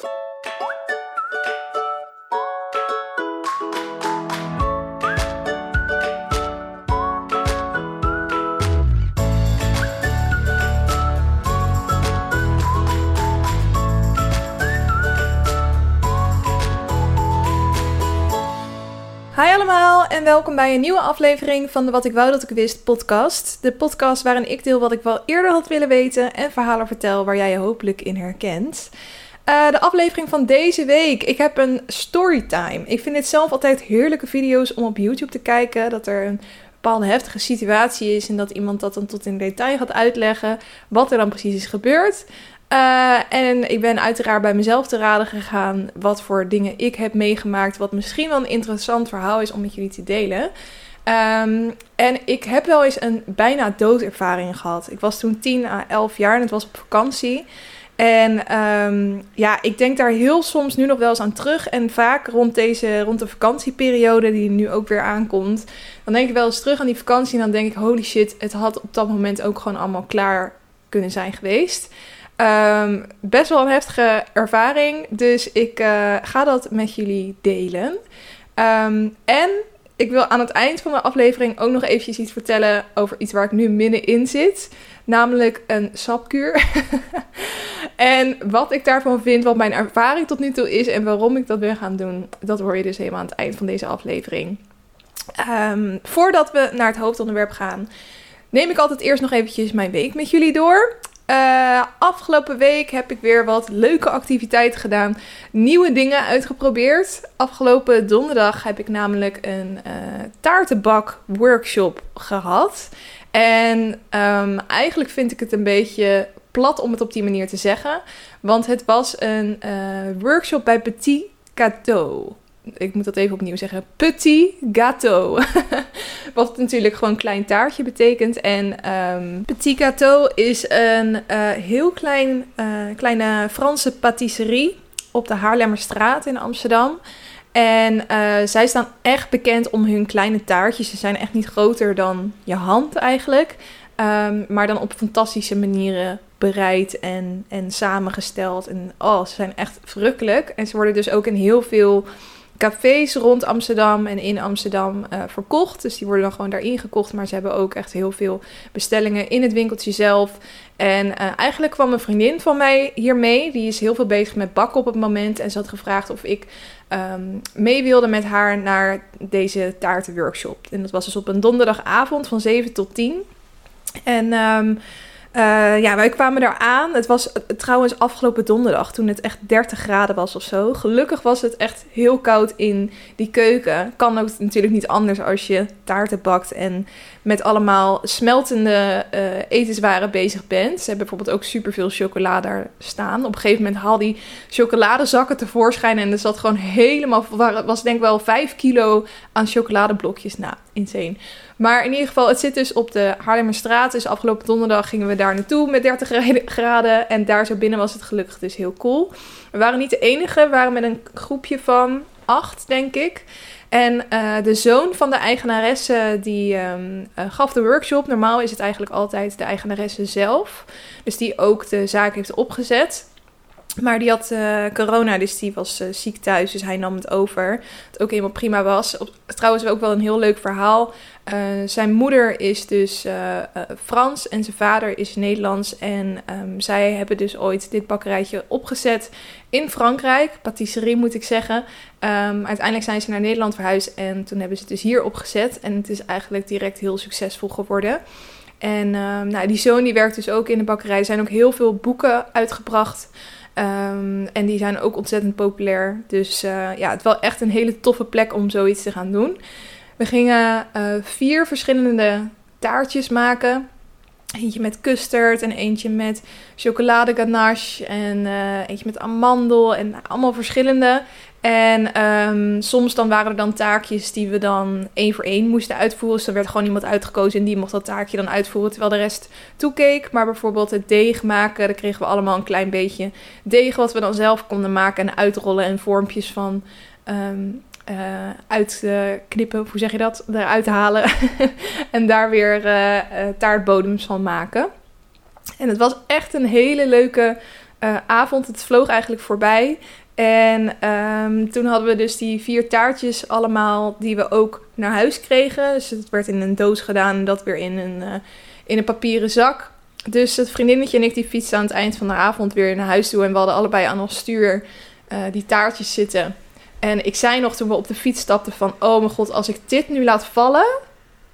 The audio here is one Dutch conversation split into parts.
Hi allemaal en welkom bij een nieuwe aflevering van de Wat ik wou dat ik wist podcast. De podcast waarin ik deel wat ik wel eerder had willen weten en verhalen vertel waar jij je hopelijk in herkent. Uh, de aflevering van deze week. Ik heb een storytime. Ik vind dit zelf altijd heerlijke video's om op YouTube te kijken. Dat er een bepaalde heftige situatie is en dat iemand dat dan tot in detail gaat uitleggen wat er dan precies is gebeurd. Uh, en ik ben uiteraard bij mezelf te raden gegaan wat voor dingen ik heb meegemaakt. Wat misschien wel een interessant verhaal is om met jullie te delen. Um, en ik heb wel eens een bijna doodervaring gehad. Ik was toen 10 à 11 jaar en het was op vakantie. En um, ja, ik denk daar heel soms nu nog wel eens aan terug. En vaak rond, deze, rond de vakantieperiode die nu ook weer aankomt. Dan denk ik wel eens terug aan die vakantie. En dan denk ik, holy shit, het had op dat moment ook gewoon allemaal klaar kunnen zijn geweest. Um, best wel een heftige ervaring. Dus ik uh, ga dat met jullie delen. Um, en ik wil aan het eind van de aflevering ook nog eventjes iets vertellen over iets waar ik nu middenin zit. Namelijk een sapkuur. en wat ik daarvan vind, wat mijn ervaring tot nu toe is en waarom ik dat ben gaan doen, dat hoor je dus helemaal aan het eind van deze aflevering. Um, voordat we naar het hoofdonderwerp gaan, neem ik altijd eerst nog eventjes mijn week met jullie door. Uh, afgelopen week heb ik weer wat leuke activiteiten gedaan. Nieuwe dingen uitgeprobeerd. Afgelopen donderdag heb ik namelijk een uh, taartenbak workshop gehad. En um, eigenlijk vind ik het een beetje plat om het op die manier te zeggen. Want het was een uh, workshop bij Petit Cadeau ik moet dat even opnieuw zeggen. Petit gâteau. Wat natuurlijk gewoon klein taartje betekent. En um, petit gâteau is een uh, heel klein, uh, kleine Franse patisserie op de Haarlemmerstraat in Amsterdam. En uh, zij staan echt bekend om hun kleine taartjes. Ze zijn echt niet groter dan je hand eigenlijk. Um, maar dan op fantastische manieren bereid en, en samengesteld. En oh, ze zijn echt verrukkelijk. En ze worden dus ook in heel veel cafés rond Amsterdam en in Amsterdam uh, verkocht. Dus die worden dan gewoon daarin gekocht. Maar ze hebben ook echt heel veel bestellingen in het winkeltje zelf. En uh, eigenlijk kwam een vriendin van mij hiermee. Die is heel veel bezig met bakken op het moment. En ze had gevraagd of ik um, mee wilde met haar naar deze taartenworkshop. En dat was dus op een donderdagavond van 7 tot 10. En... Um, uh, ja, wij kwamen daar aan. Het was trouwens afgelopen donderdag toen het echt 30 graden was of zo. Gelukkig was het echt heel koud in die keuken. Kan ook natuurlijk niet anders als je taarten bakt en met allemaal smeltende uh, etenswaren bezig bent. Ze hebben bijvoorbeeld ook superveel chocolade daar staan. Op een gegeven moment haal die chocoladezakken tevoorschijn en er zat gewoon helemaal, was denk ik wel 5 kilo aan chocoladeblokjes. Nou, insane. Maar in ieder geval, het zit dus op de Haarlemmerstraat. Dus afgelopen donderdag gingen we daar naartoe met 30 graden. En daar zo binnen was het gelukkig dus heel cool. We waren niet de enige. We waren met een groepje van acht, denk ik. En uh, de zoon van de eigenaresse die um, uh, gaf de workshop. Normaal is het eigenlijk altijd de eigenaresse zelf. Dus die ook de zaak heeft opgezet. Maar die had uh, corona, dus die was uh, ziek thuis. Dus hij nam het over. Wat ook helemaal prima was. Op, trouwens ook wel een heel leuk verhaal. Uh, zijn moeder is dus Frans en zijn vader is Nederlands. En um, zij hebben dus ooit dit bakkerijtje opgezet in Frankrijk. Patisserie moet ik zeggen. Um, uiteindelijk zijn ze naar Nederland verhuisd. En toen hebben ze het dus hier opgezet. En het is eigenlijk direct heel succesvol geworden. En um, nou, die zoon die werkt dus ook in de bakkerij. Er zijn ook heel veel boeken uitgebracht... Um, en die zijn ook ontzettend populair. Dus uh, ja, het wel echt een hele toffe plek om zoiets te gaan doen. We gingen uh, vier verschillende taartjes maken. Eentje met custard en eentje met chocolade ganache en uh, eentje met amandel en allemaal verschillende. En um, soms dan waren er dan taakjes die we dan één voor één moesten uitvoeren. Dus er werd gewoon iemand uitgekozen en die mocht dat taakje dan uitvoeren terwijl de rest toekeek. Maar bijvoorbeeld het deeg maken, daar kregen we allemaal een klein beetje deeg wat we dan zelf konden maken en uitrollen en vormpjes van um, uh, uitknippen, hoe zeg je dat, eruit halen. en daar weer uh, taartbodems van maken. En het was echt een hele leuke avond. Het vloog eigenlijk voorbij. En ehm, toen hadden we dus die vier taartjes allemaal die we ook naar huis kregen. Dus het werd in een doos gedaan en dat weer in een, in een papieren zak. Dus het vriendinnetje en ik die fietsten aan het eind van de avond weer naar huis toe. En we hadden allebei aan ons stuur die taartjes zitten. En ik zei nog toen we op de fiets stapten van... Oh mijn god, als ik dit nu laat vallen...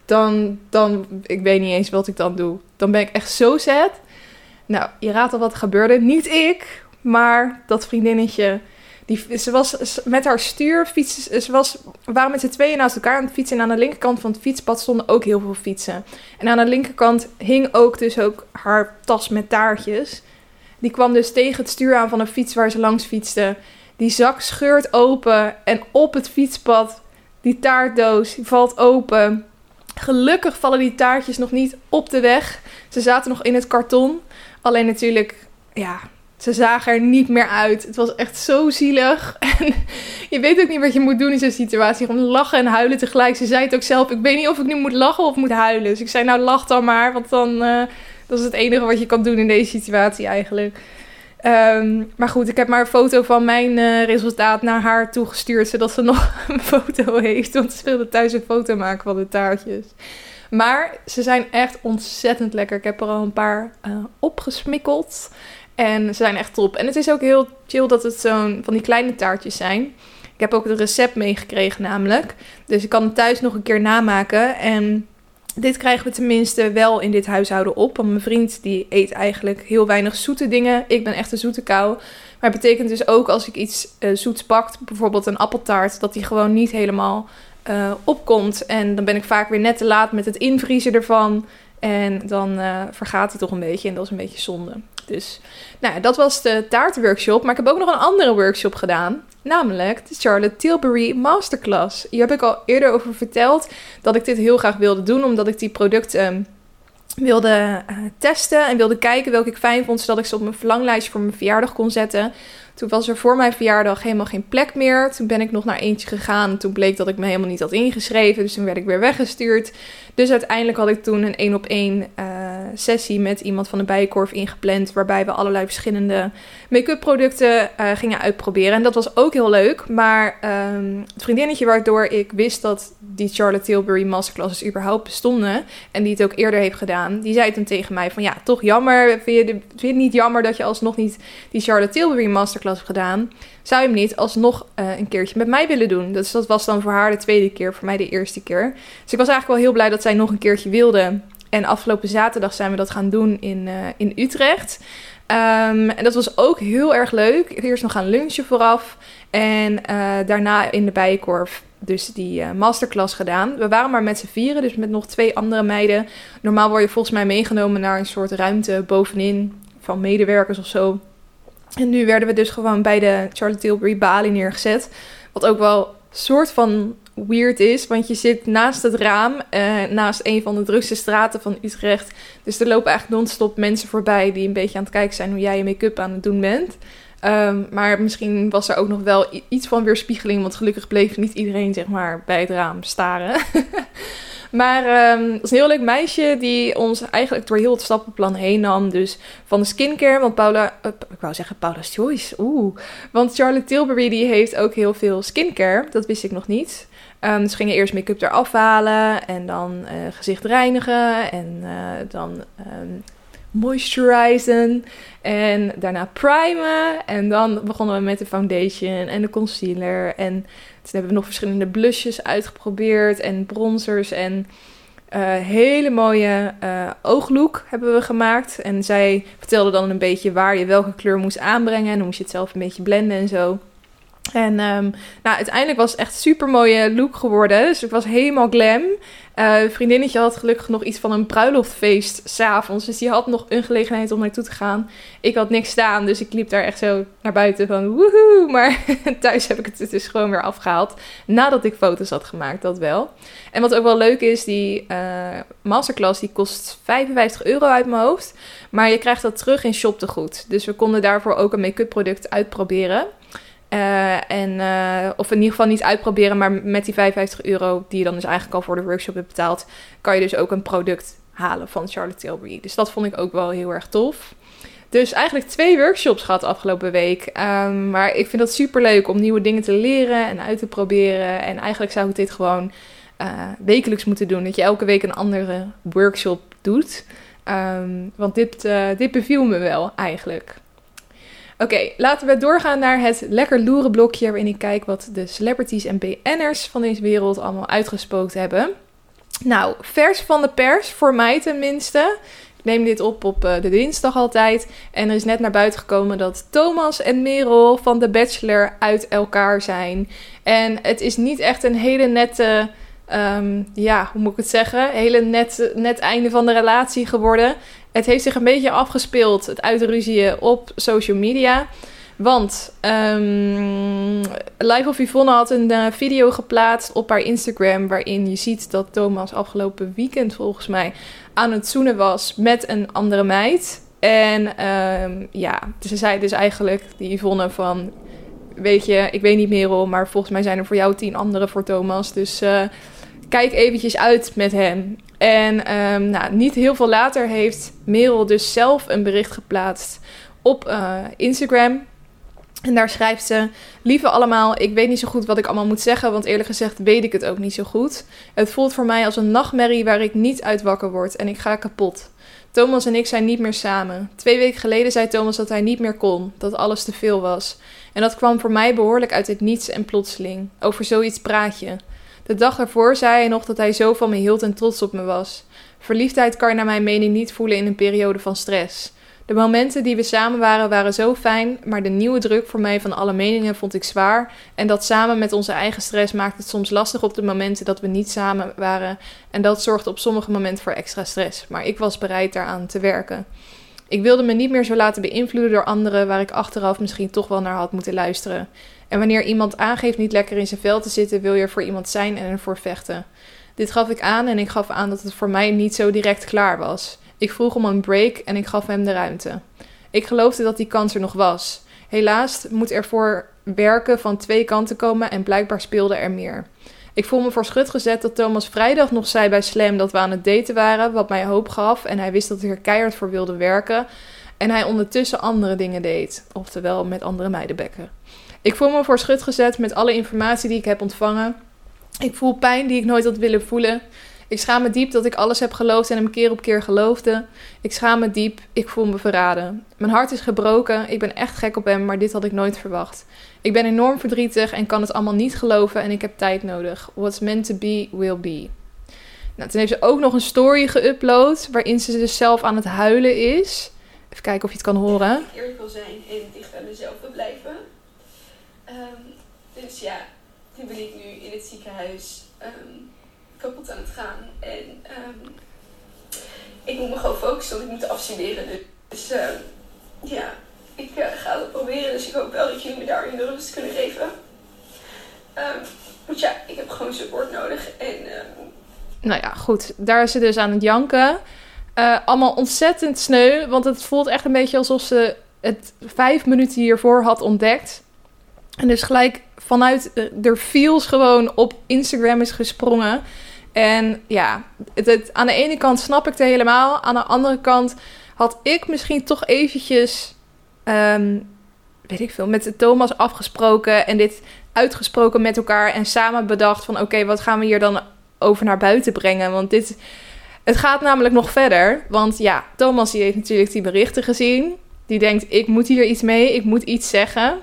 Dan, dan, ik weet niet eens wat ik dan doe. Dan ben ik echt zo zet. Nou, je raadt al wat gebeurde. Niet ik, maar dat vriendinnetje. Die, ze was met haar stuur fietsen. Ze was, waren met z'n tweeën naast elkaar aan het fietsen. En aan de linkerkant van het fietspad stonden ook heel veel fietsen. En aan de linkerkant hing ook dus ook haar tas met taartjes. Die kwam dus tegen het stuur aan van een fiets waar ze langs fietste. Die zak scheurt open en op het fietspad, die taartdoos, die valt open. Gelukkig vallen die taartjes nog niet op de weg. Ze zaten nog in het karton. Alleen natuurlijk, ja, ze zagen er niet meer uit. Het was echt zo zielig. En je weet ook niet wat je moet doen in zo'n situatie. Gewoon lachen en huilen tegelijk. Ze zei het ook zelf. Ik weet niet of ik nu moet lachen of moet huilen. Dus ik zei, nou lach dan maar. Want dan, uh, dat is het enige wat je kan doen in deze situatie eigenlijk. Um, maar goed, ik heb maar een foto van mijn uh, resultaat naar haar toegestuurd. Zodat ze nog een foto heeft. Want ze wilde thuis een foto maken van de taartjes. Maar ze zijn echt ontzettend lekker. Ik heb er al een paar uh, opgesmikkeld. En ze zijn echt top. En het is ook heel chill dat het zo'n van die kleine taartjes zijn. Ik heb ook het recept meegekregen namelijk. Dus ik kan het thuis nog een keer namaken. En dit krijgen we tenminste wel in dit huishouden op. Want mijn vriend die eet eigenlijk heel weinig zoete dingen. Ik ben echt een zoete kou. Maar het betekent dus ook als ik iets uh, zoets pakt, bijvoorbeeld een appeltaart, dat die gewoon niet helemaal uh, opkomt. En dan ben ik vaak weer net te laat met het invriezen ervan. En dan uh, vergaat hij toch een beetje en dat is een beetje zonde. Dus nou, dat was de taartworkshop. Maar ik heb ook nog een andere workshop gedaan. Namelijk de Charlotte Tilbury Masterclass. Hier heb ik al eerder over verteld dat ik dit heel graag wilde doen. Omdat ik die producten wilde uh, testen en wilde kijken welke ik fijn vond. Zodat ik ze op mijn verlanglijstje voor mijn verjaardag kon zetten. Toen was er voor mijn verjaardag helemaal geen plek meer. Toen ben ik nog naar eentje gegaan. Toen bleek dat ik me helemaal niet had ingeschreven. Dus toen werd ik weer weggestuurd. Dus uiteindelijk had ik toen een één op één sessie met iemand van de Bijenkorf ingepland. Waarbij we allerlei verschillende make-up producten uh, gingen uitproberen. En dat was ook heel leuk. Maar um, het vriendinnetje waardoor ik wist dat die Charlotte Tilbury masterclasses überhaupt bestonden. En die het ook eerder heeft gedaan. Die zei toen tegen mij van ja, toch jammer. Vind je, vind je het niet jammer dat je alsnog niet die Charlotte Tilbury masterclass gedaan, zou je hem niet alsnog uh, een keertje met mij willen doen. Dus dat was dan voor haar de tweede keer, voor mij de eerste keer. Dus ik was eigenlijk wel heel blij dat zij nog een keertje wilde. En afgelopen zaterdag zijn we dat gaan doen in, uh, in Utrecht. Um, en dat was ook heel erg leuk. Eerst nog gaan lunchen vooraf. En uh, daarna in de Bijenkorf dus die masterclass gedaan. We waren maar met z'n vieren, dus met nog twee andere meiden. Normaal word je volgens mij meegenomen naar een soort ruimte bovenin van medewerkers of zo. En nu werden we dus gewoon bij de Charlotte Tilbury Bali neergezet. Wat ook wel soort van weird is, want je zit naast het raam, eh, naast een van de drukste straten van Utrecht. Dus er lopen eigenlijk non-stop mensen voorbij die een beetje aan het kijken zijn hoe jij je make-up aan het doen bent. Um, maar misschien was er ook nog wel iets van weerspiegeling, want gelukkig bleef niet iedereen zeg maar bij het raam staren. Maar um, het is een heel leuk meisje die ons eigenlijk door heel het stappenplan heen nam. Dus van de skincare, want Paula, uh, ik wou zeggen Paula's Choice, oeh. Want Charlotte Tilbury die heeft ook heel veel skincare, dat wist ik nog niet. Um, dus gingen eerst make-up eraf halen en dan uh, gezicht reinigen en uh, dan um, moisturizen en daarna primen. En dan begonnen we met de foundation en de concealer en toen hebben we nog verschillende blushes uitgeprobeerd en bronzers en uh, hele mooie uh, ooglook hebben we gemaakt. En zij vertelde dan een beetje waar je welke kleur moest aanbrengen. En dan moest je het zelf een beetje blenden en zo. En um, nou, uiteindelijk was het echt super mooie look geworden. Dus ik was helemaal glam. Een vriendinnetje had gelukkig nog iets van een bruiloftfeest s'avonds. Dus die had nog een gelegenheid om naartoe te gaan. Ik had niks staan, dus ik liep daar echt zo naar buiten van woehoe. Maar thuis heb ik het dus gewoon weer afgehaald. Nadat ik foto's had gemaakt, dat wel. En wat ook wel leuk is, die uh, masterclass die kost 55 euro uit mijn hoofd. Maar je krijgt dat terug in shoptegoed. Dus we konden daarvoor ook een make-up product uitproberen. Uh, en, uh, of in ieder geval niet uitproberen, maar met die 55 euro, die je dan dus eigenlijk al voor de workshop hebt betaald, kan je dus ook een product halen van Charlotte Tilbury. Dus dat vond ik ook wel heel erg tof. Dus eigenlijk twee workshops gehad afgelopen week. Ehm, maar ik vind dat super leuk om nieuwe dingen te leren en uit te proberen. En eigenlijk zou ik dit gewoon uh, wekelijks moeten doen. Dat je elke week een andere workshop doet. Ehm, want dit, dit beviel me wel eigenlijk. Oké, laten we doorgaan naar het lekker loeren blokje. Waarin ik kijk wat de celebrities en BN'ers van deze wereld allemaal uitgespookt hebben. Nou, vers van de pers, voor mij tenminste. Ik neem dit op op uh, de dinsdag altijd. En er is net naar buiten gekomen dat Thomas en Merel van The Bachelor uit elkaar zijn. En het is niet echt een hele nette um, ja, hoe moet ik het zeggen? Hele net, net einde van de relatie geworden. Het heeft zich een beetje afgespeeld, het uitruzien op social media. Want um, Live of Yvonne had een uh, video geplaatst op haar Instagram. Waarin je ziet dat Thomas afgelopen weekend volgens mij aan het zoenen was met een andere meid. En um, ja, ze zei dus eigenlijk, die Yvonne, van... Weet je, ik weet niet meer om, maar volgens mij zijn er voor jou tien anderen voor Thomas. Dus uh, kijk eventjes uit met hem. En um, nou, niet heel veel later heeft Merel dus zelf een bericht geplaatst op uh, Instagram. En daar schrijft ze: Lieve allemaal, ik weet niet zo goed wat ik allemaal moet zeggen, want eerlijk gezegd weet ik het ook niet zo goed. Het voelt voor mij als een nachtmerrie waar ik niet uit wakker word en ik ga kapot. Thomas en ik zijn niet meer samen. Twee weken geleden zei Thomas dat hij niet meer kon, dat alles te veel was. En dat kwam voor mij behoorlijk uit het niets en plotseling. Over zoiets praat je. De dag ervoor zei hij nog dat hij zo van me hield en trots op me was. Verliefdheid kan je naar mijn mening niet voelen in een periode van stress. De momenten die we samen waren waren zo fijn, maar de nieuwe druk voor mij van alle meningen vond ik zwaar. En dat samen met onze eigen stress maakt het soms lastig op de momenten dat we niet samen waren. En dat zorgde op sommige momenten voor extra stress. Maar ik was bereid daaraan te werken. Ik wilde me niet meer zo laten beïnvloeden door anderen waar ik achteraf misschien toch wel naar had moeten luisteren. En wanneer iemand aangeeft niet lekker in zijn vel te zitten, wil je er voor iemand zijn en ervoor vechten. Dit gaf ik aan en ik gaf aan dat het voor mij niet zo direct klaar was. Ik vroeg om een break en ik gaf hem de ruimte. Ik geloofde dat die kans er nog was. Helaas moet er voor werken van twee kanten komen en blijkbaar speelde er meer. Ik voel me voor schut gezet dat Thomas vrijdag nog zei bij Slam dat we aan het daten waren, wat mij hoop gaf en hij wist dat ik er keihard voor wilde werken. En hij ondertussen andere dingen deed, oftewel met andere meiden bekken. Ik voel me voor schut gezet met alle informatie die ik heb ontvangen. Ik voel pijn die ik nooit had willen voelen. Ik schaam me diep dat ik alles heb geloofd en hem keer op keer geloofde. Ik schaam me diep, ik voel me verraden. Mijn hart is gebroken, ik ben echt gek op hem, maar dit had ik nooit verwacht. Ik ben enorm verdrietig en kan het allemaal niet geloven en ik heb tijd nodig. What's meant to be, will be. Nou, toen heeft ze ook nog een story geüpload waarin ze dus zelf aan het huilen is. Even kijken of je het kan horen. Ik eerlijk wil zijn en dicht bij mezelf blijven. Um, dus ja, nu ben ik nu in het ziekenhuis um, kapot aan het gaan. En um, ik moet me gewoon focussen, want ik moet afstuderen. Dus ja, ik uh, ga het proberen. Dus ik hoop wel dat jullie me daarin de rust kunnen geven. want ja, ik heb gewoon support nodig. En, nou ja, goed. Daar is ze dus aan het janken. Uh, allemaal ontzettend sneu, want het voelt echt een beetje alsof ze het vijf minuten hiervoor had ontdekt. En dus gelijk vanuit de feels gewoon op Instagram is gesprongen. En ja, het, aan de ene kant snap ik het helemaal. Aan de andere kant had ik misschien toch eventjes, um, weet ik veel, met Thomas afgesproken. En dit uitgesproken met elkaar. En samen bedacht van oké, wat gaan we hier dan over naar buiten brengen? Want dit, het gaat namelijk nog verder. Want ja, Thomas die heeft natuurlijk die berichten gezien. Die denkt, ik moet hier iets mee, ik moet iets zeggen.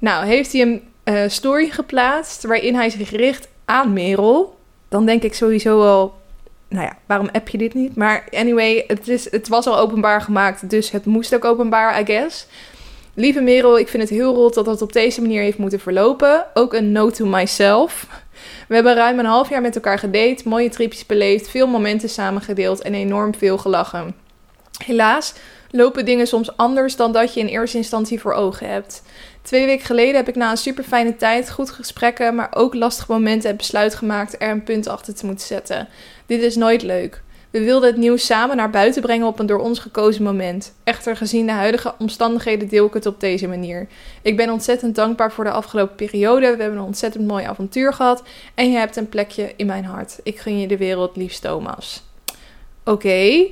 Nou, heeft hij een uh, story geplaatst waarin hij zich richt aan Merel. Dan denk ik sowieso wel, nou ja, waarom app je dit niet? Maar anyway, het, is, het was al openbaar gemaakt, dus het moest ook openbaar, I guess. Lieve Merel, ik vind het heel rot dat het op deze manier heeft moeten verlopen. Ook een note to myself. We hebben ruim een half jaar met elkaar gedate, mooie tripjes beleefd, veel momenten samen gedeeld en enorm veel gelachen. Helaas lopen dingen soms anders dan dat je in eerste instantie voor ogen hebt. Twee weken geleden heb ik na een super fijne tijd, goed gesprekken, maar ook lastige momenten het besluit gemaakt er een punt achter te moeten zetten. Dit is nooit leuk. We wilden het nieuws samen naar buiten brengen op een door ons gekozen moment. Echter, gezien de huidige omstandigheden deel ik het op deze manier. Ik ben ontzettend dankbaar voor de afgelopen periode. We hebben een ontzettend mooi avontuur gehad. En je hebt een plekje in mijn hart. Ik gun je de wereld, liefst Thomas. Oké,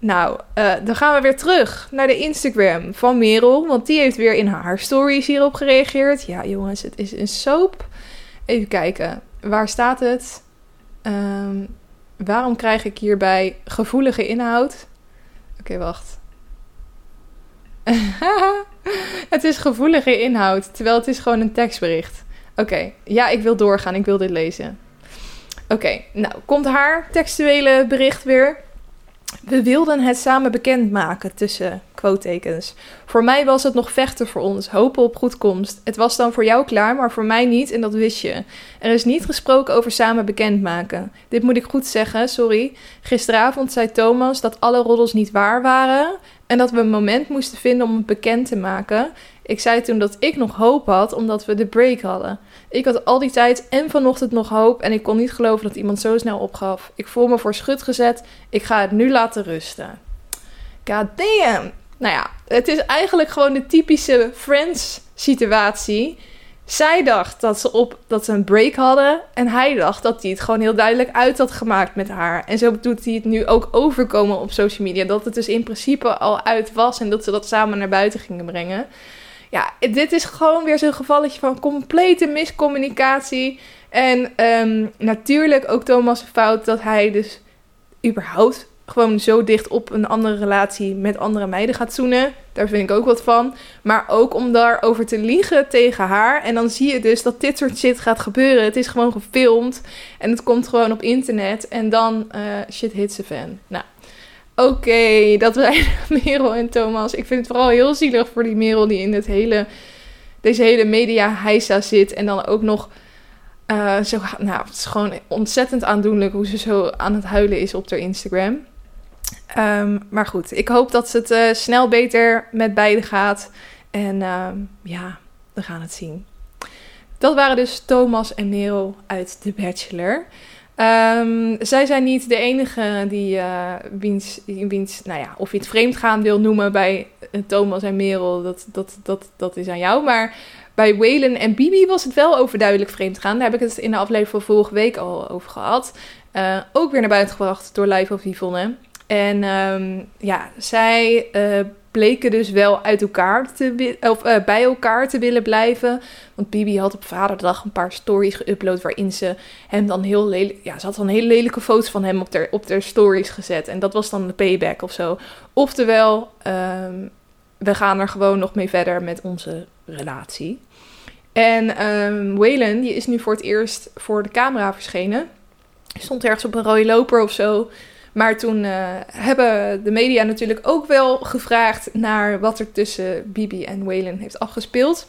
Nou, uh, dan gaan we weer terug naar de Instagram van Merel. Want die heeft weer in haar stories hierop gereageerd. Ja, jongens, het is een soap. Even kijken. Waar staat het? Um, waarom krijg ik hierbij gevoelige inhoud? Oké, wacht. het is gevoelige inhoud, terwijl het is gewoon een tekstbericht. Oké, ja, ik wil doorgaan. Ik wil dit lezen. Oké, nou komt haar textuele bericht weer. We wilden het samen bekendmaken tussen quotetekens. Voor mij was het nog vechten voor ons, hopen op goedkomst. Het was dan voor jou klaar, maar voor mij niet en dat wist je. Er is niet gesproken over samen bekendmaken. Dit moet ik goed zeggen, sorry. Gisteravond zei Thomas dat alle roddels niet waar waren en dat we een moment moesten vinden om het bekend te maken. Ik zei toen dat ik nog hoop had, omdat we de break hadden. Ik had al die tijd en vanochtend nog hoop en ik kon niet geloven dat iemand zo snel opgaf. Ik voel me voor schut gezet. Ik ga het nu laten rusten. God damn. Nou ja, het is eigenlijk gewoon de typische Friends situatie. Zij dacht dat ze, op, dat ze een break hadden. En hij dacht dat hij het gewoon heel duidelijk uit had gemaakt met haar. En zo doet hij het nu ook overkomen op social media. Dat het dus in principe al uit was en dat ze dat samen naar buiten gingen brengen. Ja, dit is gewoon weer zo'n gevalletje van complete miscommunicatie. En ehm, natuurlijk ook Thomas' fout dat hij dus überhaupt gewoon zo dicht op een andere relatie met andere meiden gaat zoenen. Daar vind ik ook wat van. Maar ook om daarover te liegen tegen haar. En dan zie je dus dat dit soort shit gaat gebeuren. Het is gewoon gefilmd. En het komt gewoon op internet. En dan uh, shit hits a fan. Nou, oké. dat zijn Merel en Thomas. Ik vind het vooral heel zielig voor die Merel die in hele, deze hele media heisa zit. En dan ook nog... Uh, zo, nou, het is gewoon ontzettend aandoenlijk hoe ze zo aan het huilen is op haar Instagram. Um, maar goed, ik hoop dat het uh, snel beter met beide gaat. En um, ja, we gaan het zien. Dat waren dus Thomas en Merel uit The Bachelor. Um, zij zijn niet de enige die uh, wiens, wiens, nou ja, of je het vreemdgaan wil noemen bij uh, Thomas en Merel, dat, dat, dat, dat is aan jou. Maar bij Waylon en Bibi was het wel overduidelijk vreemdgaan. Daar heb ik het in de aflevering van vorige week al over gehad. Uh, ook weer naar buiten gebracht door Live of Yvonne. En um, ja, zij bleken dus wel uit elkaar te of, uh, bij elkaar te willen blijven. Want Bibi had op vaderdag een paar stories geüpload waarin ze hem dan heel lelijk... Ja, ze had dan hele lelijke foto's van hem op de op stories gezet. En dat was dan de payback of zo. Oftewel, um, we gaan er gewoon nog mee verder met onze relatie. En um, Waylon, die is nu voor het eerst voor de camera verschenen. Stond ergens op een rode loper of zo... Maar toen uh, hebben de media natuurlijk ook wel gevraagd naar wat er tussen Bibi en Waylon heeft afgespeeld.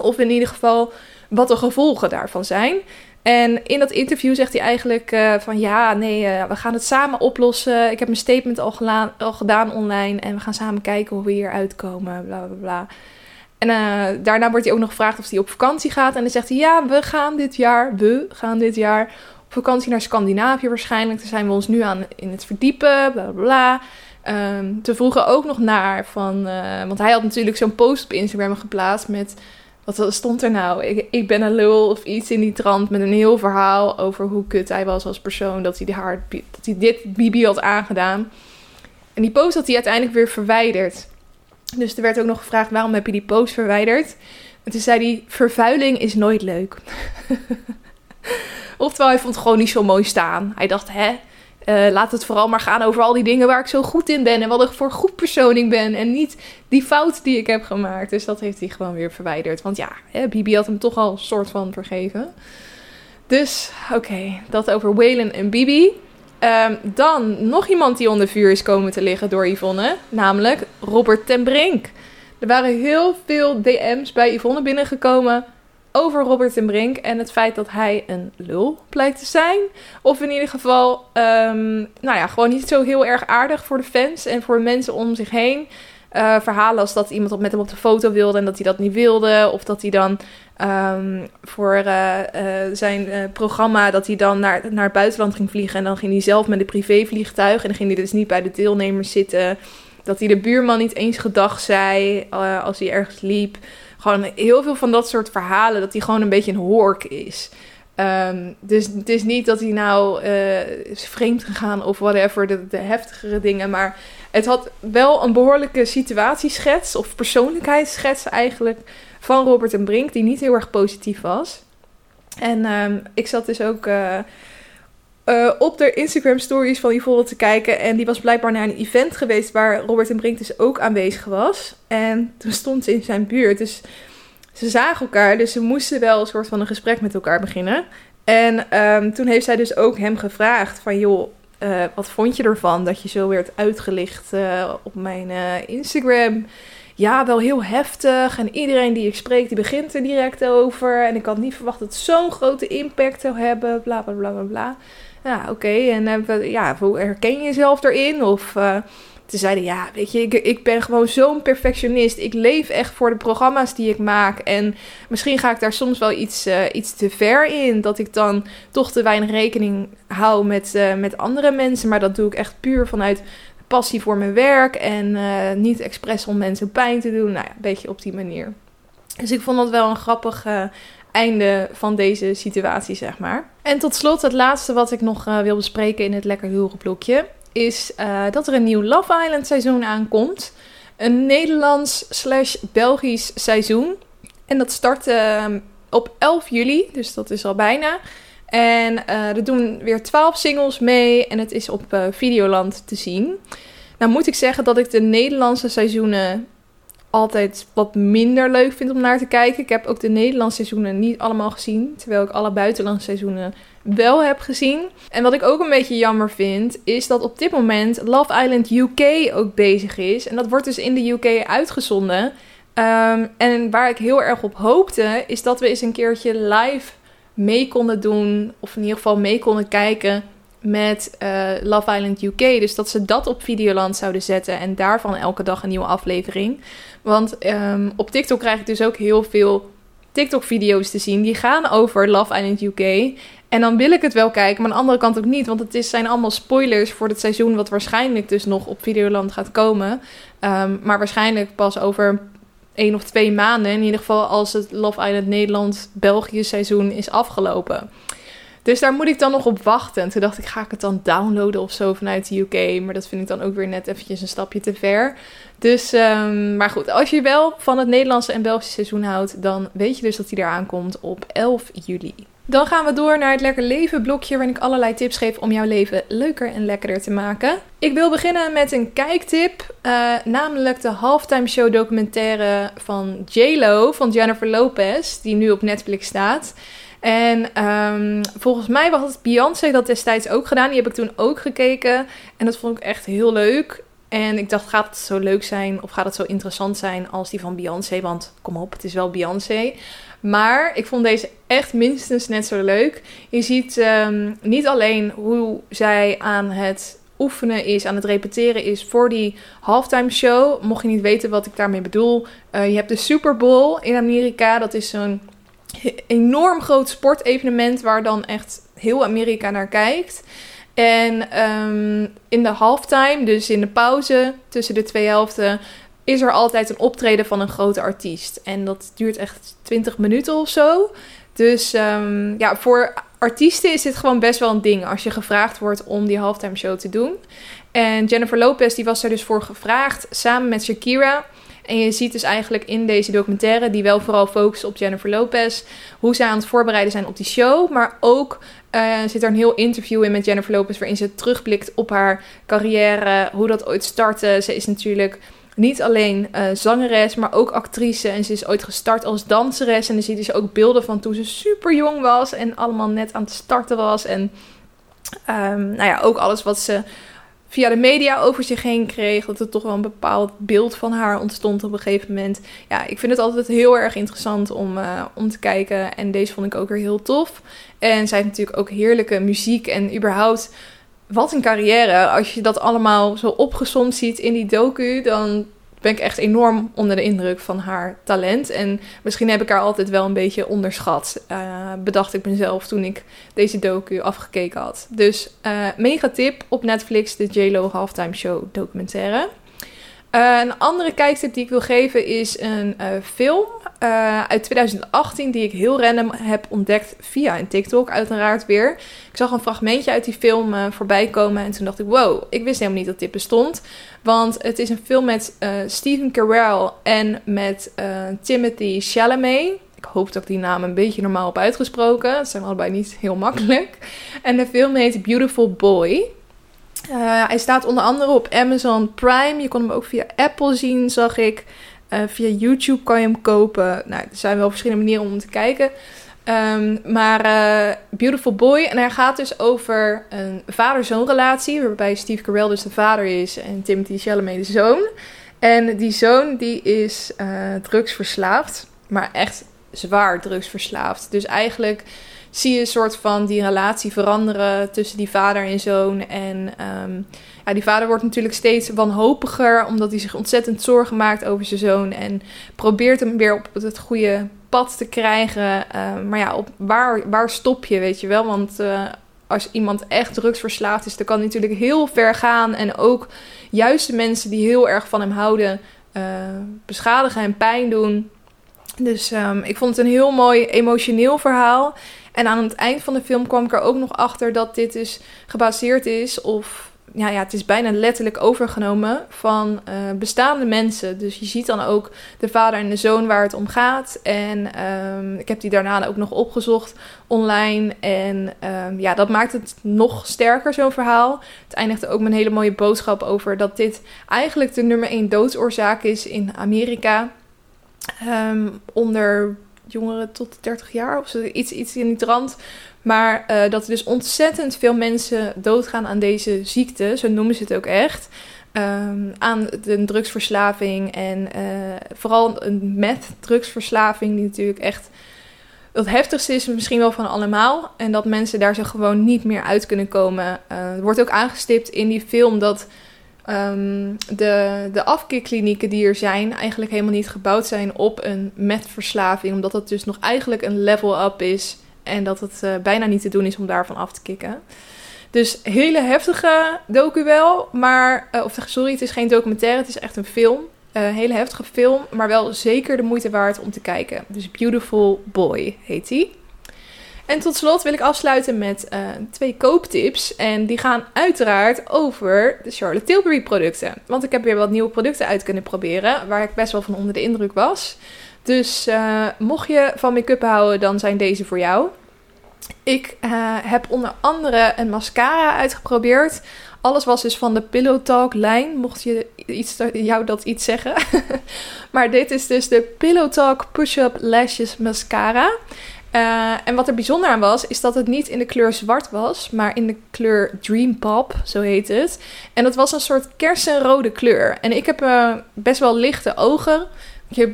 Of in ieder geval wat de gevolgen daarvan zijn. En in dat interview zegt hij eigenlijk uh, van ja, nee, uh, we gaan het samen oplossen. Ik heb mijn statement al, gedaan online en we gaan samen kijken hoe we hier uitkomen, bla bla bla. En daarna wordt hij ook nog gevraagd of hij op vakantie gaat. En dan zegt hij ja, we gaan dit jaar, we gaan dit jaar vakantie naar Scandinavië waarschijnlijk. Daar zijn we ons nu aan in het verdiepen, bla bla bla. Um, te vroegen ook nog naar van... Uh, want hij had natuurlijk zo'n post op Instagram geplaatst met... Wat stond er nou? Ik, ik ben een lul of iets in die trant met een heel verhaal over hoe kut hij was als persoon. Dat hij, haar, dat hij dit Bibi had aangedaan. En die post had hij uiteindelijk weer verwijderd. Dus er werd ook nog gevraagd, waarom heb je die post verwijderd? En toen zei hij, vervuiling is nooit leuk. Oftewel, hij vond het gewoon niet zo mooi staan. Hij dacht, hè, uh, laat het vooral maar gaan over al die dingen waar ik zo goed in ben. En wat ik voor goed persoon ben. En niet die fout die ik heb gemaakt. Dus dat heeft hij gewoon weer verwijderd. Want ja, hè, Bibi had hem toch al een soort van vergeven. Dus, oké, dat over Waylon en Bibi. Um, dan nog iemand die onder vuur is komen te liggen door Yvonne. Namelijk Robert ten Brink. Er waren heel veel DM's bij Yvonne binnengekomen over Robert en Brink en het feit dat hij een lul blijkt te zijn. Of in ieder geval, um, nou ja, gewoon niet zo heel erg aardig voor de fans en voor mensen om zich heen. Uh, verhalen als dat iemand met hem op de foto wilde en dat hij dat niet wilde. Of dat hij dan um, voor uh, uh, zijn programma, dat hij dan naar, naar het buitenland ging vliegen. En dan ging hij zelf met een privévliegtuig en dan ging hij dus niet bij de deelnemers zitten. Dat hij de buurman niet eens gedag zei als hij ergens liep. Gewoon heel veel van dat soort verhalen, dat hij gewoon een beetje een hork is. Ehm, dus het is niet dat hij nou is vreemd gegaan of whatever, de, heftigere dingen. Maar het had wel een behoorlijke situatieschets of persoonlijkheidsschets eigenlijk van Robert en Brink, die niet heel erg positief was. En ehm, ik zat dus ook uh, uh, op de Instagram stories van Yvonne te kijken. En die was blijkbaar naar een event geweest waar Robert en Brink dus ook aanwezig was. En toen stond ze in zijn buurt. Dus ze zagen elkaar, dus ze moesten wel een soort van een gesprek met elkaar beginnen. En um, toen heeft zij dus ook hem gevraagd van joh, uh, wat vond je ervan dat je zo werd uitgelicht uh, op mijn Instagram? Ja, wel heel heftig. En iedereen die ik spreek, die begint er direct over. En ik had niet verwacht dat het zo'n grote impact zou hebben. Bla bla bla bla bla. Ja, oké. En ja, hoe herken je jezelf erin? Of ze zeiden, ja, weet je, ik, ik ben gewoon zo'n perfectionist. Ik leef echt voor de programma's die ik maak. En misschien ga ik daar soms wel iets, uh, iets te ver in. Dat ik dan toch te weinig rekening hou met, uh, met andere mensen. Maar dat doe ik echt puur vanuit passie voor mijn werk. En uh, niet expres om mensen pijn te doen. Nou ja, een beetje op die manier. Dus ik vond dat wel een grappig einde van deze situatie, zeg maar. En tot slot het laatste wat ik nog wil bespreken in het Lekker Huren blokje is uh, dat er een nieuw Love Island seizoen aankomt. Een Nederlands slash Belgisch seizoen. En dat start uh, op 11 juli, dus dat is al bijna. En er doen weer 12 singles mee en het is op Videoland te zien. Nou moet ik zeggen dat ik de Nederlandse seizoenen altijd wat minder leuk vind om naar te kijken. Ik heb ook de Nederlandse seizoenen niet allemaal gezien, terwijl ik alle buitenlandse seizoenen wel heb gezien. En wat ik ook een beetje jammer vind, is dat op dit moment Love Island UK ook bezig is. En dat wordt dus in de UK uitgezonden. Um, en waar ik heel erg op hoopte, is dat we eens een keertje live mee konden doen. Of in ieder geval mee konden kijken met uh, Love Island UK. Dus dat ze dat op Videoland zouden zetten. En daarvan elke dag een nieuwe aflevering. Want um, op TikTok krijg ik dus ook heel veel TikTok-video's te zien. Die gaan over Love Island UK. En dan wil ik het wel kijken, maar aan de andere kant ook niet. Want het is, zijn allemaal spoilers voor het seizoen, wat waarschijnlijk dus nog op Videoland gaat komen. Um, maar waarschijnlijk pas over één of twee maanden. In ieder geval als het Love Island Nederland-België seizoen is afgelopen. Dus daar moet ik dan nog op wachten. En toen dacht ik, ga ik het dan downloaden of zo vanuit de UK? Maar dat vind ik dan ook weer net eventjes een stapje te ver. Dus, um, maar goed, als je wel van het Nederlandse en Belgische seizoen houdt, dan weet je dus dat hij eraan komt op 11 juli. Dan gaan we door naar het Lekker Leven blokje, waarin ik allerlei tips geef om jouw leven leuker en lekkerder te maken. Ik wil beginnen met een kijktip, uh, namelijk de halftime show documentaire van J-Lo, van Jennifer Lopez, die nu op Netflix staat. En um, volgens mij het Beyoncé dat destijds ook gedaan. Die heb ik toen ook gekeken. En dat vond ik echt heel leuk. En ik dacht, gaat het zo leuk zijn of gaat het zo interessant zijn als die van Beyoncé? Want kom op, het is wel Beyoncé. Maar ik vond deze echt minstens net zo leuk. Je ziet um, niet alleen hoe zij aan het oefenen is, aan het repeteren is voor die halftime show. Mocht je niet weten wat ik daarmee bedoel. Uh, je hebt de Super Bowl in Amerika. Dat is zo'n enorm groot sportevenement waar dan echt heel Amerika naar kijkt. En um, in de halftime, dus in de pauze tussen de twee helften, is er altijd een optreden van een grote artiest. En dat duurt echt 20 minuten of zo. Dus um, ja, voor artiesten is dit gewoon best wel een ding als je gevraagd wordt om die halftime show te doen. En Jennifer Lopez die was er dus voor gevraagd samen met Shakira. En je ziet dus eigenlijk in deze documentaire, die wel vooral focust op Jennifer Lopez, hoe zij aan het voorbereiden zijn op die show. Maar ook uh, zit er een heel interview in met Jennifer Lopez, waarin ze terugblikt op haar carrière, hoe dat ooit startte. Ze is natuurlijk niet alleen uh, zangeres, maar ook actrice. En ze is ooit gestart als danseres. En dan zie je dus ook beelden van toen ze super jong was en allemaal net aan het starten was. En um, nou ja, ook alles wat ze via de media over zich heen kreeg. Dat er toch wel een bepaald beeld van haar ontstond op een gegeven moment. Ja, ik vind het altijd heel erg interessant om, uh, om te kijken. En deze vond ik ook weer heel tof. En zij heeft natuurlijk ook heerlijke muziek en überhaupt wat een carrière. Als je dat allemaal zo opgezond ziet in die docu, dan ben ik echt enorm onder de indruk van haar talent. En misschien heb ik haar altijd wel een beetje onderschat. Uh, bedacht ik mezelf toen ik deze docu afgekeken had. Dus uh, mega tip op Netflix, de JLo Halftime Show documentaire. Eh, een andere kijktip die ik wil geven is een uh, film uh, uit 2018 die ik heel random heb ontdekt via een TikTok uiteraard weer. Ik zag een fragmentje uit die film voorbij komen en toen dacht ik wow, ik wist helemaal niet dat dit bestond. Want het is een film met Stephen Carell en met Timothy Chalamet. Ik hoop dat ik die naam een beetje normaal heb uitgesproken. Het zijn allebei niet heel makkelijk. En de film heet Beautiful Boy. Uh, hij staat onder andere op Amazon Prime. Je kon hem ook via Apple zien, zag ik. Uh, via YouTube kan je hem kopen. Nou, er zijn wel verschillende manieren om te kijken. Um, maar uh, Beautiful Boy. En hij gaat dus over een vader-zoon relatie. Waarbij Steve Carell dus de vader is en Timothy Chalamet de zoon. En die zoon die is drugsverslaafd. Maar echt zwaar drugsverslaafd. Dus eigenlijk zie je een soort van die relatie veranderen tussen die vader en zoon. En um, ja, die vader wordt natuurlijk steeds wanhopiger, omdat hij zich ontzettend zorgen maakt over zijn zoon. En probeert hem weer op het goede pad te krijgen. Uh, maar ja, op waar, waar stop je, weet je wel? Want uh, als iemand echt drugsverslaafd is, dan kan hij natuurlijk heel ver gaan. En ook juist de mensen die heel erg van hem houden, uh, beschadigen en pijn doen. Dus um, ik vond het een heel mooi emotioneel verhaal. En aan het eind van de film kwam ik er ook nog achter dat dit dus gebaseerd is, of ja, ja, het is bijna letterlijk overgenomen van uh, bestaande mensen. Dus je ziet dan ook de vader en de zoon waar het om gaat. En um, ik heb die daarna ook nog opgezocht online. En um, ja, dat maakt het nog sterker, zo'n verhaal. Het eindigde ook met een hele mooie boodschap over dat dit eigenlijk de nummer één doodsoorzaak is in Amerika. Um, onder jongeren tot 30 jaar of zo, iets, iets in die trant. Maar uh, dat er dus ontzettend veel mensen doodgaan aan deze ziekte, zo noemen ze het ook echt. Um, aan de drugsverslaving en uh, vooral een meth-drugsverslaving, die natuurlijk echt het heftigste is misschien wel van allemaal. En dat mensen daar zo gewoon niet meer uit kunnen komen. Uh, wordt ook aangestipt in die film dat um, de, de afkeerklinieken die er zijn eigenlijk helemaal niet gebouwd zijn op een metverslaving. Omdat dat dus nog eigenlijk een level up is. En dat het uh, bijna niet te doen is om daarvan af te kicken. Dus hele heftige docu wel. Maar, uh, of sorry, het is geen documentaire, het is echt een film. Een uh, hele heftige film, maar wel zeker de moeite waard om te kijken. Dus Beautiful Boy heet die. En tot slot wil ik afsluiten met uh, twee kooptips. En die gaan uiteraard over de Charlotte Tilbury producten. Want ik heb weer wat nieuwe producten uit kunnen proberen. Waar ik best wel van onder de indruk was. Dus uh, mocht je van make-up houden, dan zijn deze voor jou. Ik uh, heb onder andere een mascara uitgeprobeerd. Alles was dus van de Pillow Talk lijn. Mocht je iets, jou dat iets zeggen. maar dit is dus de Pillow Talk Push-Up Lashes Mascara. Uh, en wat er bijzonder aan was, is dat het niet in de kleur zwart was, maar in de kleur Dream Pop, zo heet het. En dat was een soort kersenrode kleur. En ik heb uh, best wel lichte ogen, uh,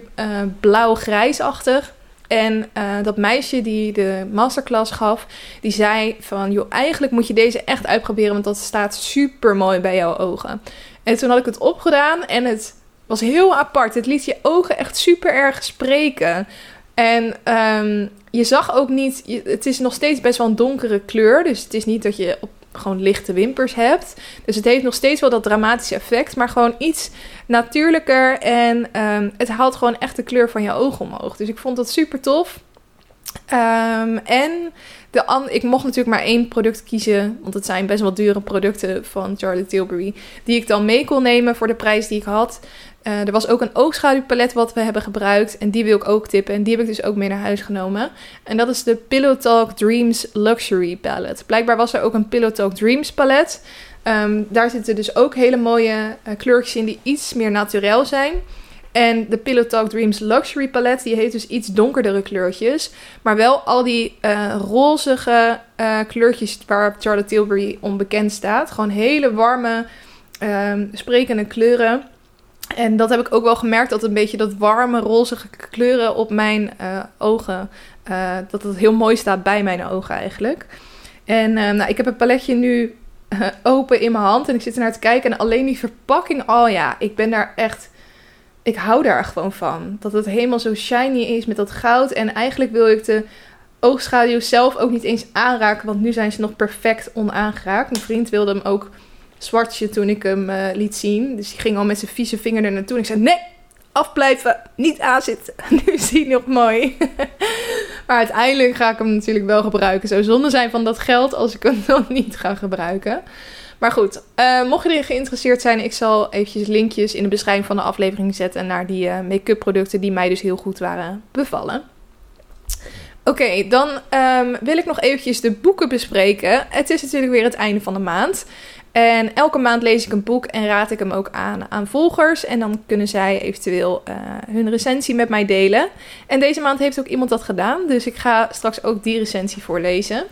blauw-grijsachtig. En dat meisje die de masterclass gaf, die zei van, joh, eigenlijk moet je deze echt uitproberen, want dat staat super mooi bij jouw ogen. En toen had ik het opgedaan en het was heel apart. Het liet je ogen echt super erg spreken. En um, je zag ook niet, het is nog steeds best wel een donkere kleur. Dus het is niet dat je op gewoon lichte wimpers hebt. Dus het heeft nog steeds wel dat dramatische effect, maar gewoon iets natuurlijker. En um, het haalt gewoon echt de kleur van je ogen omhoog. Dus ik vond dat super tof. Um, en de ik mocht natuurlijk maar één product kiezen, want het zijn best wel dure producten van Charlotte Tilbury, die ik dan mee kon nemen voor de prijs die ik had. Uh, er was ook een oogschaduwpalet wat we hebben gebruikt. En die wil ik ook tippen. En die heb ik dus ook mee naar huis genomen. En dat is de Pillow Talk Dreams Luxury Palette. Blijkbaar was er ook een Pillow Talk Dreams palet. Um, daar zitten dus ook hele mooie uh, kleurtjes in die iets meer naturel zijn. En de Pillow Talk Dreams Luxury Palette, die heeft dus iets donkerdere kleurtjes. Maar wel al die uh, rozige kleurtjes waar Charlotte Tilbury onbekend staat. Gewoon hele warme, um, sprekende kleuren. En dat heb ik ook wel gemerkt, dat een beetje dat warme, rozige kleuren op mijn uh, ogen, dat het heel mooi staat bij mijn ogen eigenlijk. En nou, ik heb een paletje nu open in mijn hand en ik zit er naar te kijken. En alleen die verpakking, oh ja, ik ben daar echt, ik hou daar gewoon van. Dat het helemaal zo shiny is met dat goud. En eigenlijk wil ik de oogschaduw zelf ook niet eens aanraken, want nu zijn ze nog perfect onaangeraakt. Mijn vriend wilde hem ook zwartje toen ik hem eh, liet zien. Dus die ging al met zijn vieze vinger er naartoe. En ik zei, nee, afblijven, niet aanzitten. nu is hij nog mooi. maar uiteindelijk ga ik hem natuurlijk wel gebruiken. Zou zonde zijn van dat geld als ik hem dan niet ga gebruiken. Maar goed, uh, mocht je erin geïnteresseerd zijn, ik zal eventjes linkjes in de beschrijving van de aflevering zetten naar die uh, make-up producten die mij dus heel goed waren bevallen. Oké, dan um, wil ik nog eventjes de boeken bespreken. Het is natuurlijk weer het einde van de maand. En elke maand lees ik een boek en raad ik hem ook aan aan volgers. En dan kunnen zij eventueel uh, hun recensie met mij delen. En deze maand heeft ook iemand dat gedaan. Dus ik ga straks ook die recensie voorlezen.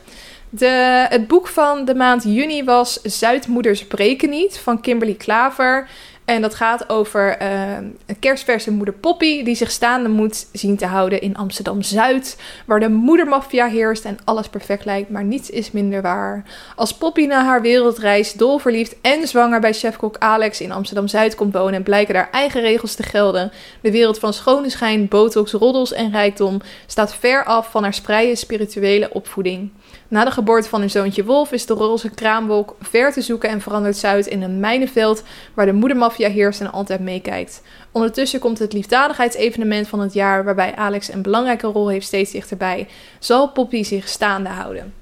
De, het boek van de maand juni was Zuidmoeders spreken niet van Kimberly Klaver. En dat gaat over uh, een kerstverse moeder Poppy die zich staande moet zien te houden in Amsterdam-Zuid. Waar de moedermafia heerst en alles perfect lijkt, maar niets is minder waar. Als Poppy na haar wereldreis dolverliefd en zwanger bij chefkok Alex in Amsterdam-Zuid komt wonen en blijken daar eigen regels te gelden. De wereld van schone schijn, botox, roddels en rijkdom staat ver af van haar spreide spirituele opvoeding. Na de geboorte van hun zoontje Wolf is de roze kraamwolk ver te zoeken en verandert Zuid in een mijnenveld waar de moedermafia heerst en altijd meekijkt. Ondertussen komt het liefdadigheidsevenement van het jaar waarbij Alex een belangrijke rol heeft steeds dichterbij. Zal Poppy zich staande houden?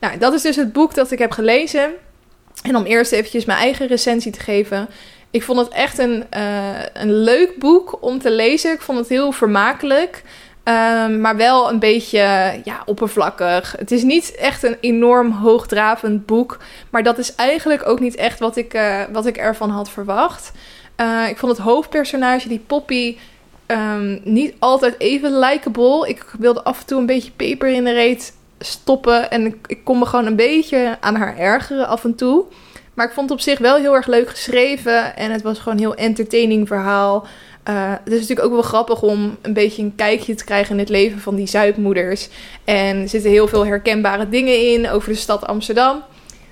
Nou, dat is dus het boek dat ik heb gelezen. En om eerst eventjes mijn eigen recensie te geven. Ik vond het echt een, uh, een leuk boek om te lezen. Ik vond het heel vermakelijk. Um, maar wel een beetje ja, oppervlakkig. Het is niet echt een enorm hoogdravend boek. Maar dat is eigenlijk ook niet echt wat ik, uh, wat ik ervan had verwacht. Uh, ik vond het hoofdpersonage, die Poppy, um, niet altijd even likable. Ik wilde af en toe een beetje peper in de reet stoppen. En ik, ik kon me gewoon een beetje aan haar ergeren af en toe. Maar ik vond het op zich wel heel erg leuk geschreven. En het was gewoon een heel entertaining verhaal. Uh, het is natuurlijk ook wel grappig om een beetje een kijkje te krijgen in het leven van die Zuidmoeders. En er zitten heel veel herkenbare dingen in over de stad Amsterdam.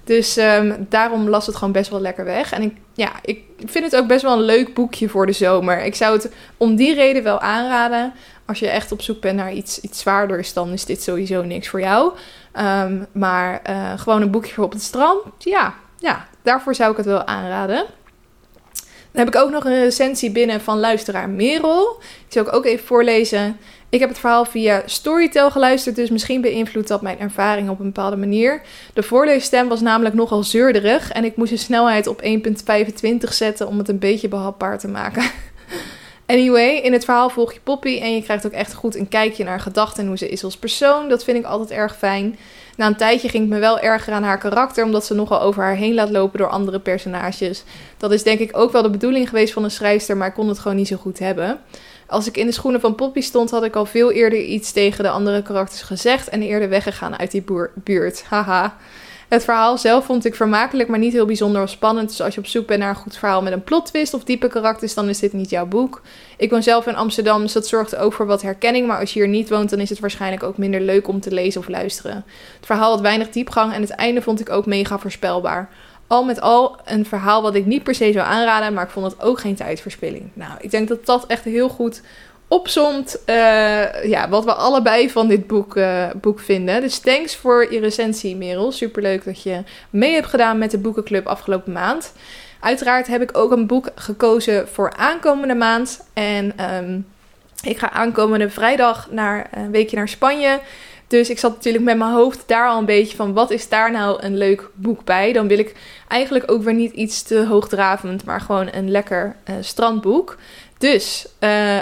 Dus um, daarom las het gewoon best wel lekker weg. En ik, ja, ik vind het ook best wel een leuk boekje voor de zomer. Ik zou het om die reden wel aanraden. Als je echt op zoek bent naar iets, iets zwaarders, dan is dit sowieso niks voor jou. Um, maar uh, gewoon een boekje voor op het strand, ja, ja, daarvoor zou ik het wel aanraden. Dan heb ik ook nog een recensie binnen van luisteraar Merel. Die zal ik ook even voorlezen. Ik heb het verhaal via Storytel geluisterd, dus misschien beïnvloedt dat mijn ervaring op een bepaalde manier. De voorleesstem was namelijk nogal zeurderig en ik moest de snelheid op 1.25 zetten om het een beetje behapbaar te maken. Anyway, in het verhaal volg je Poppy en je krijgt ook echt goed een kijkje naar gedachten en hoe ze is als persoon. Dat vind ik altijd erg fijn. Na een tijdje ging het me wel erger aan haar karakter, omdat ze nogal over haar heen laat lopen door andere personages. Dat is denk ik ook wel de bedoeling geweest van de schrijfster, maar ik kon het gewoon niet zo goed hebben. Als ik in de schoenen van Poppy stond, had ik al veel eerder iets tegen de andere karakters gezegd en eerder weggegaan uit die buurt. Haha. Het verhaal zelf vond ik vermakelijk, maar niet heel bijzonder of spannend. Dus als je op zoek bent naar een goed verhaal met een plot twist of diepe karakters, dan is dit niet jouw boek. Ik woon zelf in Amsterdam, dus dat zorgt ook voor wat herkenning. Maar als je hier niet woont, dan is het waarschijnlijk ook minder leuk om te lezen of luisteren. Het verhaal had weinig diepgang en het einde vond ik ook mega voorspelbaar. Al met al een verhaal wat ik niet per se zou aanraden, maar ik vond het ook geen tijdverspilling. Nou, ik denk dat dat echt heel goed opzomt uh, ja, wat we allebei van dit boek, uh, boek vinden. Dus thanks voor je recensie, Merel. Superleuk dat je mee hebt gedaan met de boekenclub afgelopen maand. Uiteraard heb ik ook een boek gekozen voor aankomende maand. En um, ik ga aankomende vrijdag naar een weekje naar Spanje. Dus ik zat natuurlijk met mijn hoofd daar al een beetje van wat is daar nou een leuk boek bij. Dan wil ik eigenlijk ook weer niet iets te hoogdravend, maar gewoon een lekker uh, strandboek. Dus uh,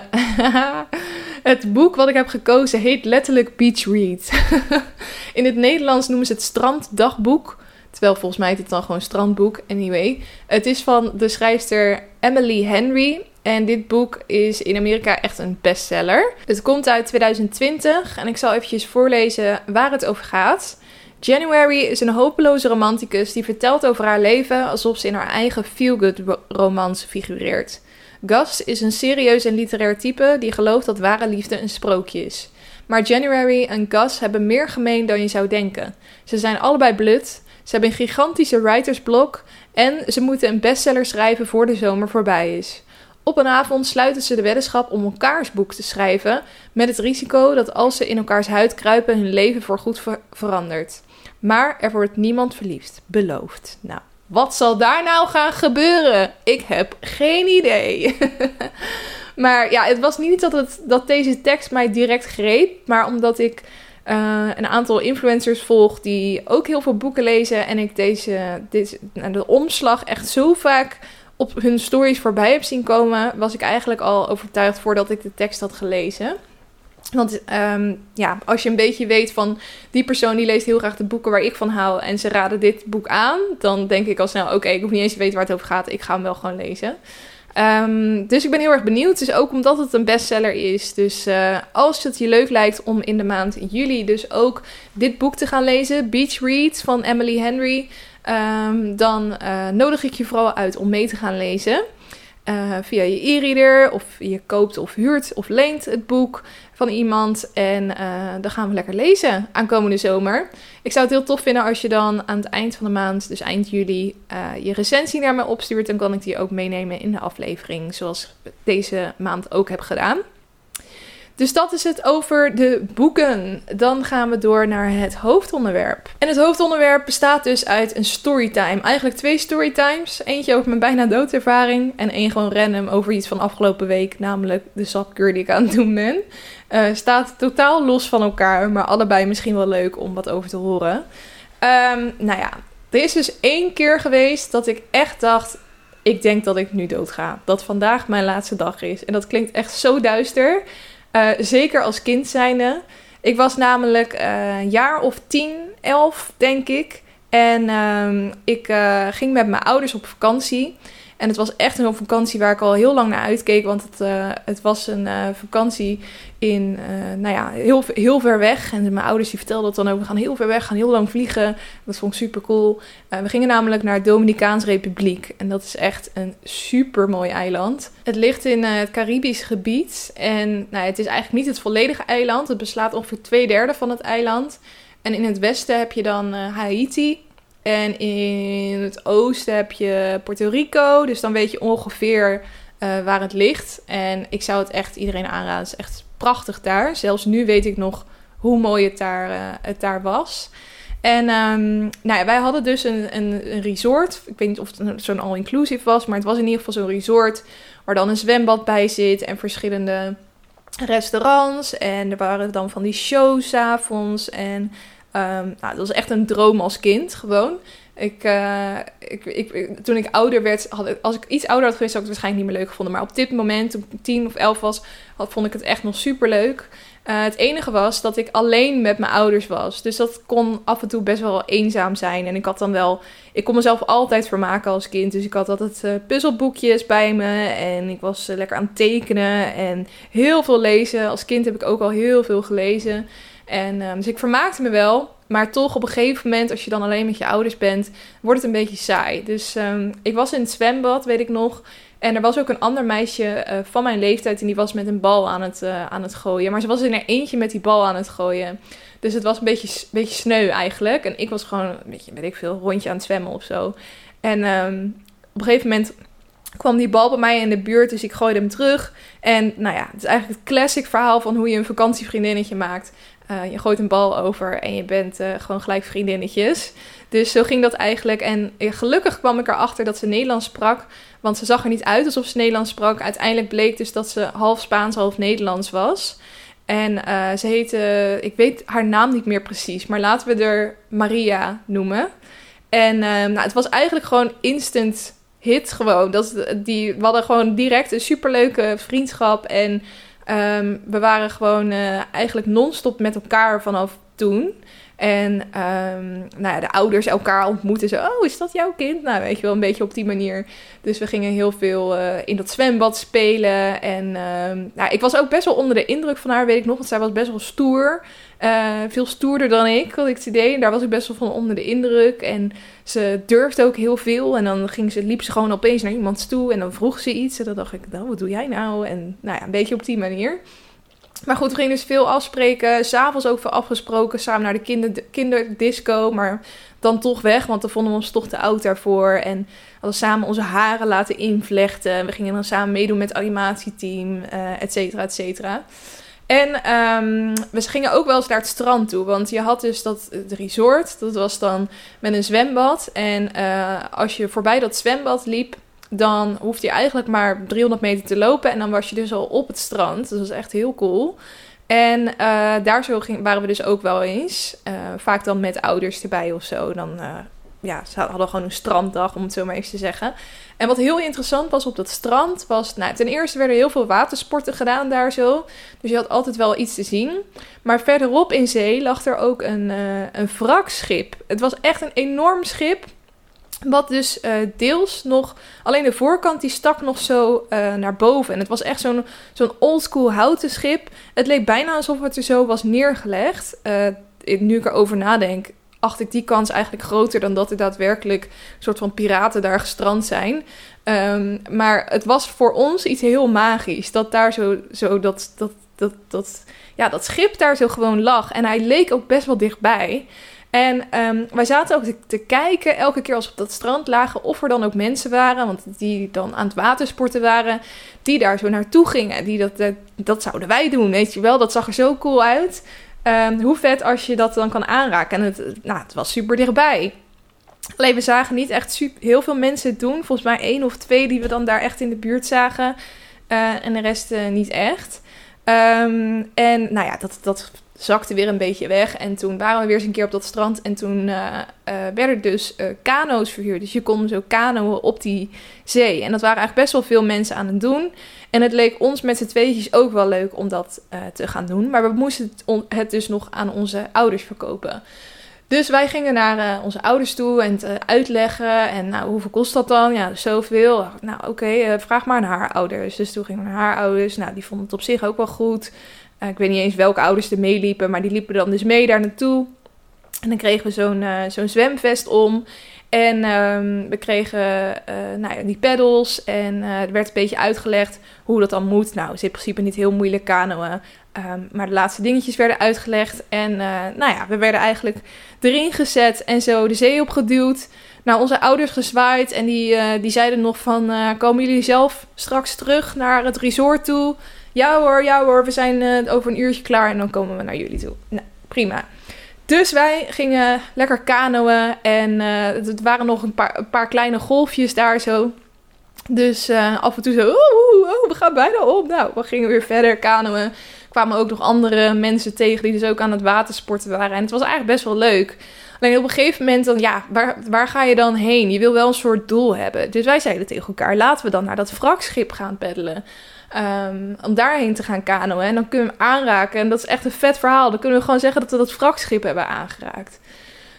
het boek wat ik heb gekozen heet letterlijk Beach Read. In het Nederlands noemen ze het stranddagboek. Terwijl volgens mij het dan gewoon strandboek. Anyway. Het is van de schrijfster Emily Henry. En dit boek is in Amerika echt een bestseller. Het komt uit 2020 en ik zal eventjes voorlezen waar het over gaat. January is een hopeloze romanticus die vertelt over haar leven alsof ze in haar eigen feel-good romans figureert. Gus is een serieus en literair type die gelooft dat ware liefde een sprookje is. Maar January en Gus hebben meer gemeen dan je zou denken. Ze zijn allebei blut, ze hebben een gigantische writersblok en ze moeten een bestseller schrijven voor de zomer voorbij is. Op een avond sluiten ze de weddenschap om elkaars boek te schrijven, met het risico dat als ze in elkaars huid kruipen, hun leven voorgoed ver verandert. Maar er wordt niemand verliefd, beloofd. Nou, Wat zal daar nou gaan gebeuren? Ik heb geen idee. maar ja, het was niet dat, het, dat deze tekst mij direct greep, maar omdat ik uh, een aantal influencers volg die ook heel veel boeken lezen. En ik deze, deze nou, de omslag echt zo vaak op hun stories voorbij heb zien komen, was ik eigenlijk al overtuigd voordat ik de tekst had gelezen. Want um, ja, als je een beetje weet van die persoon die leest heel graag de boeken waar ik van hou en ze raden dit boek aan, dan denk ik al snel: oké, ik hoef niet eens te weten waar het over gaat, ik ga hem wel gewoon lezen. Um, dus ik ben heel erg benieuwd. Dus ook omdat het een bestseller is. Dus uh, als het je leuk lijkt om in de maand juli dus ook dit boek te gaan lezen, Beach Read van Emily Henry, um, dan uh, nodig ik je vooral uit om mee te gaan lezen. Uh, via je e-reader of je koopt of huurt of leent het boek van iemand. En uh, dan gaan we lekker lezen aankomende zomer. Ik zou het heel tof vinden als je dan aan het eind van de maand, dus eind juli, uh, je recensie naar me opstuurt. Dan kan ik die ook meenemen in de aflevering, zoals ik deze maand ook heb gedaan. Dus dat is het over de boeken. Dan gaan we door naar het hoofdonderwerp. En het hoofdonderwerp bestaat dus uit een storytime. Eigenlijk twee storytimes. Eentje over mijn bijna doodervaring. En één gewoon random over iets van afgelopen week. Namelijk de sapkuur die ik aan het doen ben. Uh, staat totaal los van elkaar. Maar allebei misschien wel leuk om wat over te horen. Um, nou ja, er is dus één keer geweest dat ik echt dacht... Ik denk dat ik nu doodga. Dat vandaag mijn laatste dag is. En dat klinkt echt zo duister... Uh, zeker als kind zijnde. Ik was namelijk uh, een jaar of tien, elf, denk ik. En uh, ik ging met mijn ouders op vakantie. En het was echt een vakantie waar ik al heel lang naar uitkeek. Want het, uh, het was een uh, vakantie in, uh, nou ja, heel, heel ver weg. En mijn ouders die vertelden dat dan ook. We gaan heel ver weg, gaan heel lang vliegen. Dat vond ik super cool. we gingen namelijk naar Dominicaanse Republiek. En dat is echt een super mooi eiland. Het ligt in het Caribisch gebied. En nou, het is eigenlijk niet het volledige eiland. Het beslaat ongeveer twee derde van het eiland. En in het westen heb je dan Haiti. En in het oosten heb je Puerto Rico. Dus dan weet je ongeveer uh, waar het ligt. En ik zou het echt iedereen aanraden. Het is echt prachtig daar. Zelfs nu weet ik nog hoe mooi het daar, uh, het daar was. En um, nou ja, wij hadden dus een, een, een, resort. Ik weet niet of het zo'n all-inclusive was, maar het was in ieder geval zo'n resort waar dan een zwembad bij zit en verschillende restaurants. En er waren dan van die shows avonds. En nou, dat was echt een droom als kind, gewoon. Ik, uh, ik, ik, toen ik ouder werd, als ik iets ouder had geweest, zou ik het waarschijnlijk niet meer leuk gevonden. Maar op dit moment, toen ik tien of elf was, had, vond ik het echt nog super leuk. Uh, het enige was dat ik alleen met mijn ouders was. Dus dat kon af en toe best wel eenzaam zijn. En ik had dan wel. Ik kon mezelf altijd vermaken als kind. Dus ik had altijd uh, puzzelboekjes bij me. En ik was lekker aan het tekenen. En heel veel lezen. Als kind heb ik ook al heel veel gelezen. En um, dus ik vermaakte me wel. Maar toch op een gegeven moment, als je dan alleen met je ouders bent, wordt het een beetje saai. Dus um, ik was in het zwembad, weet ik nog. En er was ook een ander meisje uh, van mijn leeftijd en die was met een bal aan het, uh, aan het gooien. Maar ze was in er eentje met die bal aan het gooien. Dus het was een beetje, beetje sneu eigenlijk. En ik was gewoon een beetje, weet ik veel, rondje aan het zwemmen of zo. En um, op een gegeven moment kwam die bal bij mij in de buurt, dus ik gooide hem terug. En nou ja, het is eigenlijk het classic verhaal van hoe je een vakantievriendinnetje maakt. Uh, je gooit een bal over en je bent uh, gewoon gelijk vriendinnetjes. Dus zo ging dat eigenlijk. En gelukkig kwam ik erachter dat ze Nederlands sprak. Want ze zag er niet uit alsof ze Nederlands sprak. Uiteindelijk bleek dus dat ze half Spaans, half Nederlands was. En ze heette, ik weet haar naam niet meer precies, maar laten we er Maria noemen. En nou, het was eigenlijk gewoon instant hit gewoon. Dat, die, we hadden gewoon direct een superleuke vriendschap en Um, we waren gewoon uh, eigenlijk non-stop met elkaar vanaf toen. En um, nou ja, de ouders elkaar ontmoeten. Zo, oh, is dat jouw kind? Nou, weet je wel, een beetje op die manier. Dus we gingen heel veel uh, in dat zwembad spelen. En um, nou, ik was ook best wel onder de indruk van haar, weet ik nog. Want zij was best wel stoer. Uh, veel stoerder dan ik, had ik het idee. En daar was ik best wel van onder de indruk. En ze durfde ook heel veel. En dan ging ze, liep ze gewoon opeens naar iemand toe. En dan vroeg ze iets. En dan dacht ik, nou, wat doe jij nou? En nou ja, een beetje op die manier. Maar goed, we gingen dus veel afspreken. S'avonds ook veel afgesproken. Samen naar de kinder, kinderdisco. Maar dan toch weg, want dan vonden we ons toch te oud daarvoor. En hadden samen onze haren laten invlechten. We gingen dan samen meedoen met het animatieteam, uh, et cetera, et cetera. En ehm, we gingen ook wel eens naar het strand toe. Want je had dus dat het resort. Dat was dan met een zwembad. En eh, als je voorbij dat zwembad liep, dan hoefde je eigenlijk maar 300 meter te lopen. En dan was je dus al op het strand. Dat was echt heel cool. En uh, daar zo waren we dus ook wel eens. Uh, vaak dan met ouders erbij of zo. Dan uh, ja, ze hadden gewoon een stranddag, om het zo maar eens te zeggen. En wat heel interessant was op dat strand, was... Nou, ten eerste werden heel veel watersporten gedaan daar zo. Dus je had altijd wel iets te zien. Maar verderop in zee lag er ook een, een wrakschip. Het was echt een enorm schip wat dus uh, deels nog, alleen de voorkant die stak nog zo uh, naar boven. En het was echt zo'n zo'n oldschool houten schip. Het leek bijna alsof het er zo was neergelegd. Uh, nu ik erover nadenk, acht ik die kans eigenlijk groter dan dat er daadwerkelijk soort van piraten daar gestrand zijn. Um, maar het was voor ons iets heel magisch. Dat daar zo, zo dat, dat, dat, dat, ja, dat schip daar zo gewoon lag. En hij leek ook best wel dichtbij. En um, wij zaten ook te, kijken, elke keer als we op dat strand lagen, of er dan ook mensen waren, want die dan aan het watersporten waren, die daar zo naartoe gingen. Die dat, dat, zouden wij doen, weet je wel. Dat zag er zo cool uit. Um, hoe vet als je dat dan kan aanraken. En het, nou, het was super dichtbij. Alleen we zagen niet echt super, heel veel mensen het doen. Volgens mij één of twee die we dan daar echt in de buurt zagen. Uh, en de rest uh, niet echt. Um, en nou ja, dat, dat zakte weer een beetje weg. En toen waren we weer eens een keer op dat strand. En toen uh, uh, werden dus uh, kano's verhuurd. Dus je kon zo kanoën op die zee. En dat waren eigenlijk best wel veel mensen aan het doen. En het leek ons met z'n tweetjes ook wel leuk om dat te gaan doen. Maar we moesten het, het, dus nog aan onze ouders verkopen. Dus wij gingen naar onze ouders toe en het uitleggen. En nou, hoeveel kost dat dan? Ja, zoveel. Nou, oké, vraag maar naar haar ouders. Dus toen gingen we naar haar ouders. Nou, die vonden het op zich ook wel goed. Uh, ik weet niet eens welke ouders er meeliepen, maar die liepen dan dus mee daar naartoe. En dan kregen we zo'n uh, zo'n zwemvest om. En um, we kregen uh, nou ja, die pedals. En er werd een beetje uitgelegd hoe dat dan moet. Nou, is in principe niet heel moeilijk kanoën. Um, maar de laatste dingetjes werden uitgelegd. En nou ja, we werden eigenlijk erin gezet en zo de zee opgeduwd. Naar onze ouders gezwaaid. En die, die zeiden nog van, komen jullie zelf straks terug naar het resort toe? Ja hoor, ja hoor, we zijn uh, over een uurtje klaar en dan komen we naar jullie toe. Nou, prima. Dus wij gingen lekker kanoën en uh, het waren nog een paar, een paar kleine golfjes daar zo. Dus uh, af en toe zo, oh, oh, we gaan bijna op. Nou, we gingen weer verder kanoën. Kwamen ook nog andere mensen tegen die dus ook aan het watersporten waren. En het was eigenlijk best wel leuk. Alleen op een gegeven moment dan, ja, waar, waar ga je dan heen? Je wil wel een soort doel hebben. Dus wij zeiden tegen elkaar, laten we dan naar dat wrakschip gaan peddelen. Um, om daarheen te gaan kanoën. En dan kunnen we hem aanraken. En dat is echt een vet verhaal. Dan kunnen we gewoon zeggen dat we dat wrakschip hebben aangeraakt.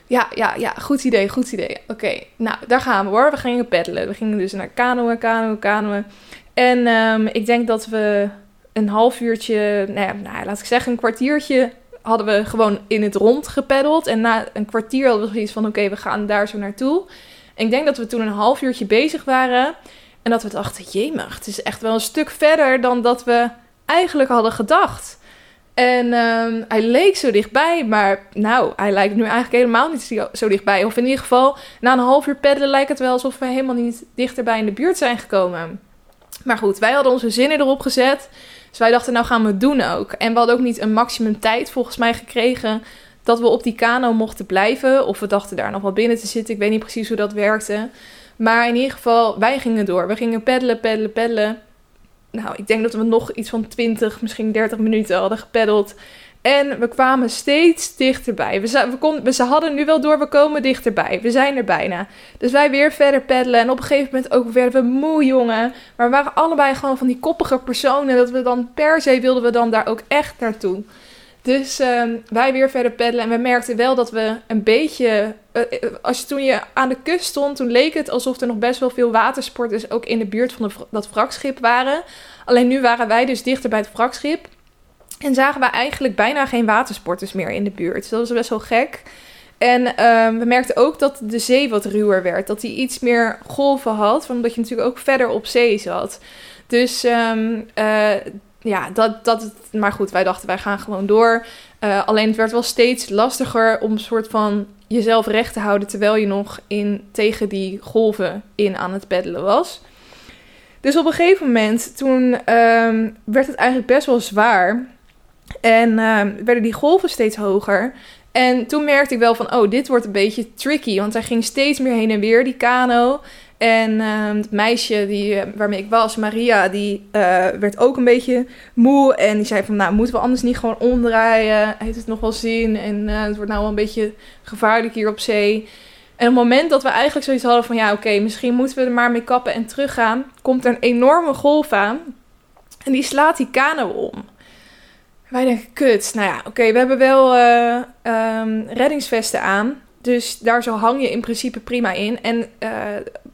Ja, ja, ja, goed idee, goed idee. Oké, nou, daar gaan we hoor. We gingen peddelen. We gingen dus naar kanoën, kanoën, kanoën. En um, ik denk dat we een half uurtje, nou, ja, nou, laat ik zeggen een kwartiertje, hadden we gewoon in het rond gepeddeld. En na een kwartier hadden we zoiets van, oké, we gaan daar zo naartoe. En ik denk dat we toen een half uurtje bezig waren. En dat we dachten, jemig, het is echt wel een stuk verder dan dat we eigenlijk hadden gedacht. En um, hij leek zo dichtbij, maar nou, hij lijkt nu eigenlijk helemaal niet zo dichtbij. Of in ieder geval, na een half uur peddelen lijkt het wel alsof we helemaal niet dichterbij in de buurt zijn gekomen. Maar goed, wij hadden onze zinnen erop gezet. Dus wij dachten, nou gaan we het doen ook. En we hadden ook niet een maximum tijd volgens mij gekregen dat we op die kano mochten blijven. Of we dachten daar nog wel binnen te zitten. Ik weet niet precies hoe dat werkte. Maar in ieder geval, wij gingen door. We gingen peddelen, peddelen, peddelen. Nou, ik denk dat we nog iets van 20, misschien 30 minuten hadden gepeddeld. En we kwamen steeds dichterbij. We, we, we, ze hadden nu wel door, we komen dichterbij. We zijn er bijna. Dus wij weer verder peddelen. En op een gegeven moment ook werden we moe, jongen. Maar we waren allebei gewoon van die koppige personen. Dat we dan per se wilden we dan daar ook echt naartoe. Dus um, wij weer verder peddelen. En we merkten wel dat we een beetje. Uh, als je, toen je aan de kust stond, toen leek het alsof er nog best wel veel watersporters ook in de buurt van dat wrakschip waren. Alleen nu waren wij dus dichter bij het wrakschip. En zagen we eigenlijk bijna geen watersporters meer in de buurt. Dat was best wel gek. En um, we merkten ook dat de zee wat ruwer werd. Dat die iets meer golven had. Omdat je natuurlijk ook verder op zee zat. Dus um, uh, ja, dat, dat, maar goed, wij dachten wij gaan gewoon door. Uh, alleen het werd wel steeds lastiger om een soort van jezelf recht te houden terwijl je nog in, tegen die golven in aan het peddelen was. Dus op een gegeven moment, toen um, werd het eigenlijk best wel zwaar. En uh, werden die golven steeds hoger. En toen merkte ik wel van, oh, dit wordt een beetje tricky. Want hij ging steeds meer heen en weer, die kano. En uh, het meisje die, eh, waarmee ik was, Maria, die uh, werd ook een beetje moe. En die zei van, nou, moeten we anders niet gewoon omdraaien? Heeft het nog wel zin? En uh, het wordt nou wel een beetje gevaarlijk hier op zee. En op het moment dat we eigenlijk zoiets hadden van, ja, oké, misschien moeten we er maar mee kappen en teruggaan, komt er een enorme golf aan. En die slaat die kano om. Wij denken, kut. Nou ja, oké, we hebben wel um, reddingsvesten aan. Dus daar zo hang je in principe prima in. En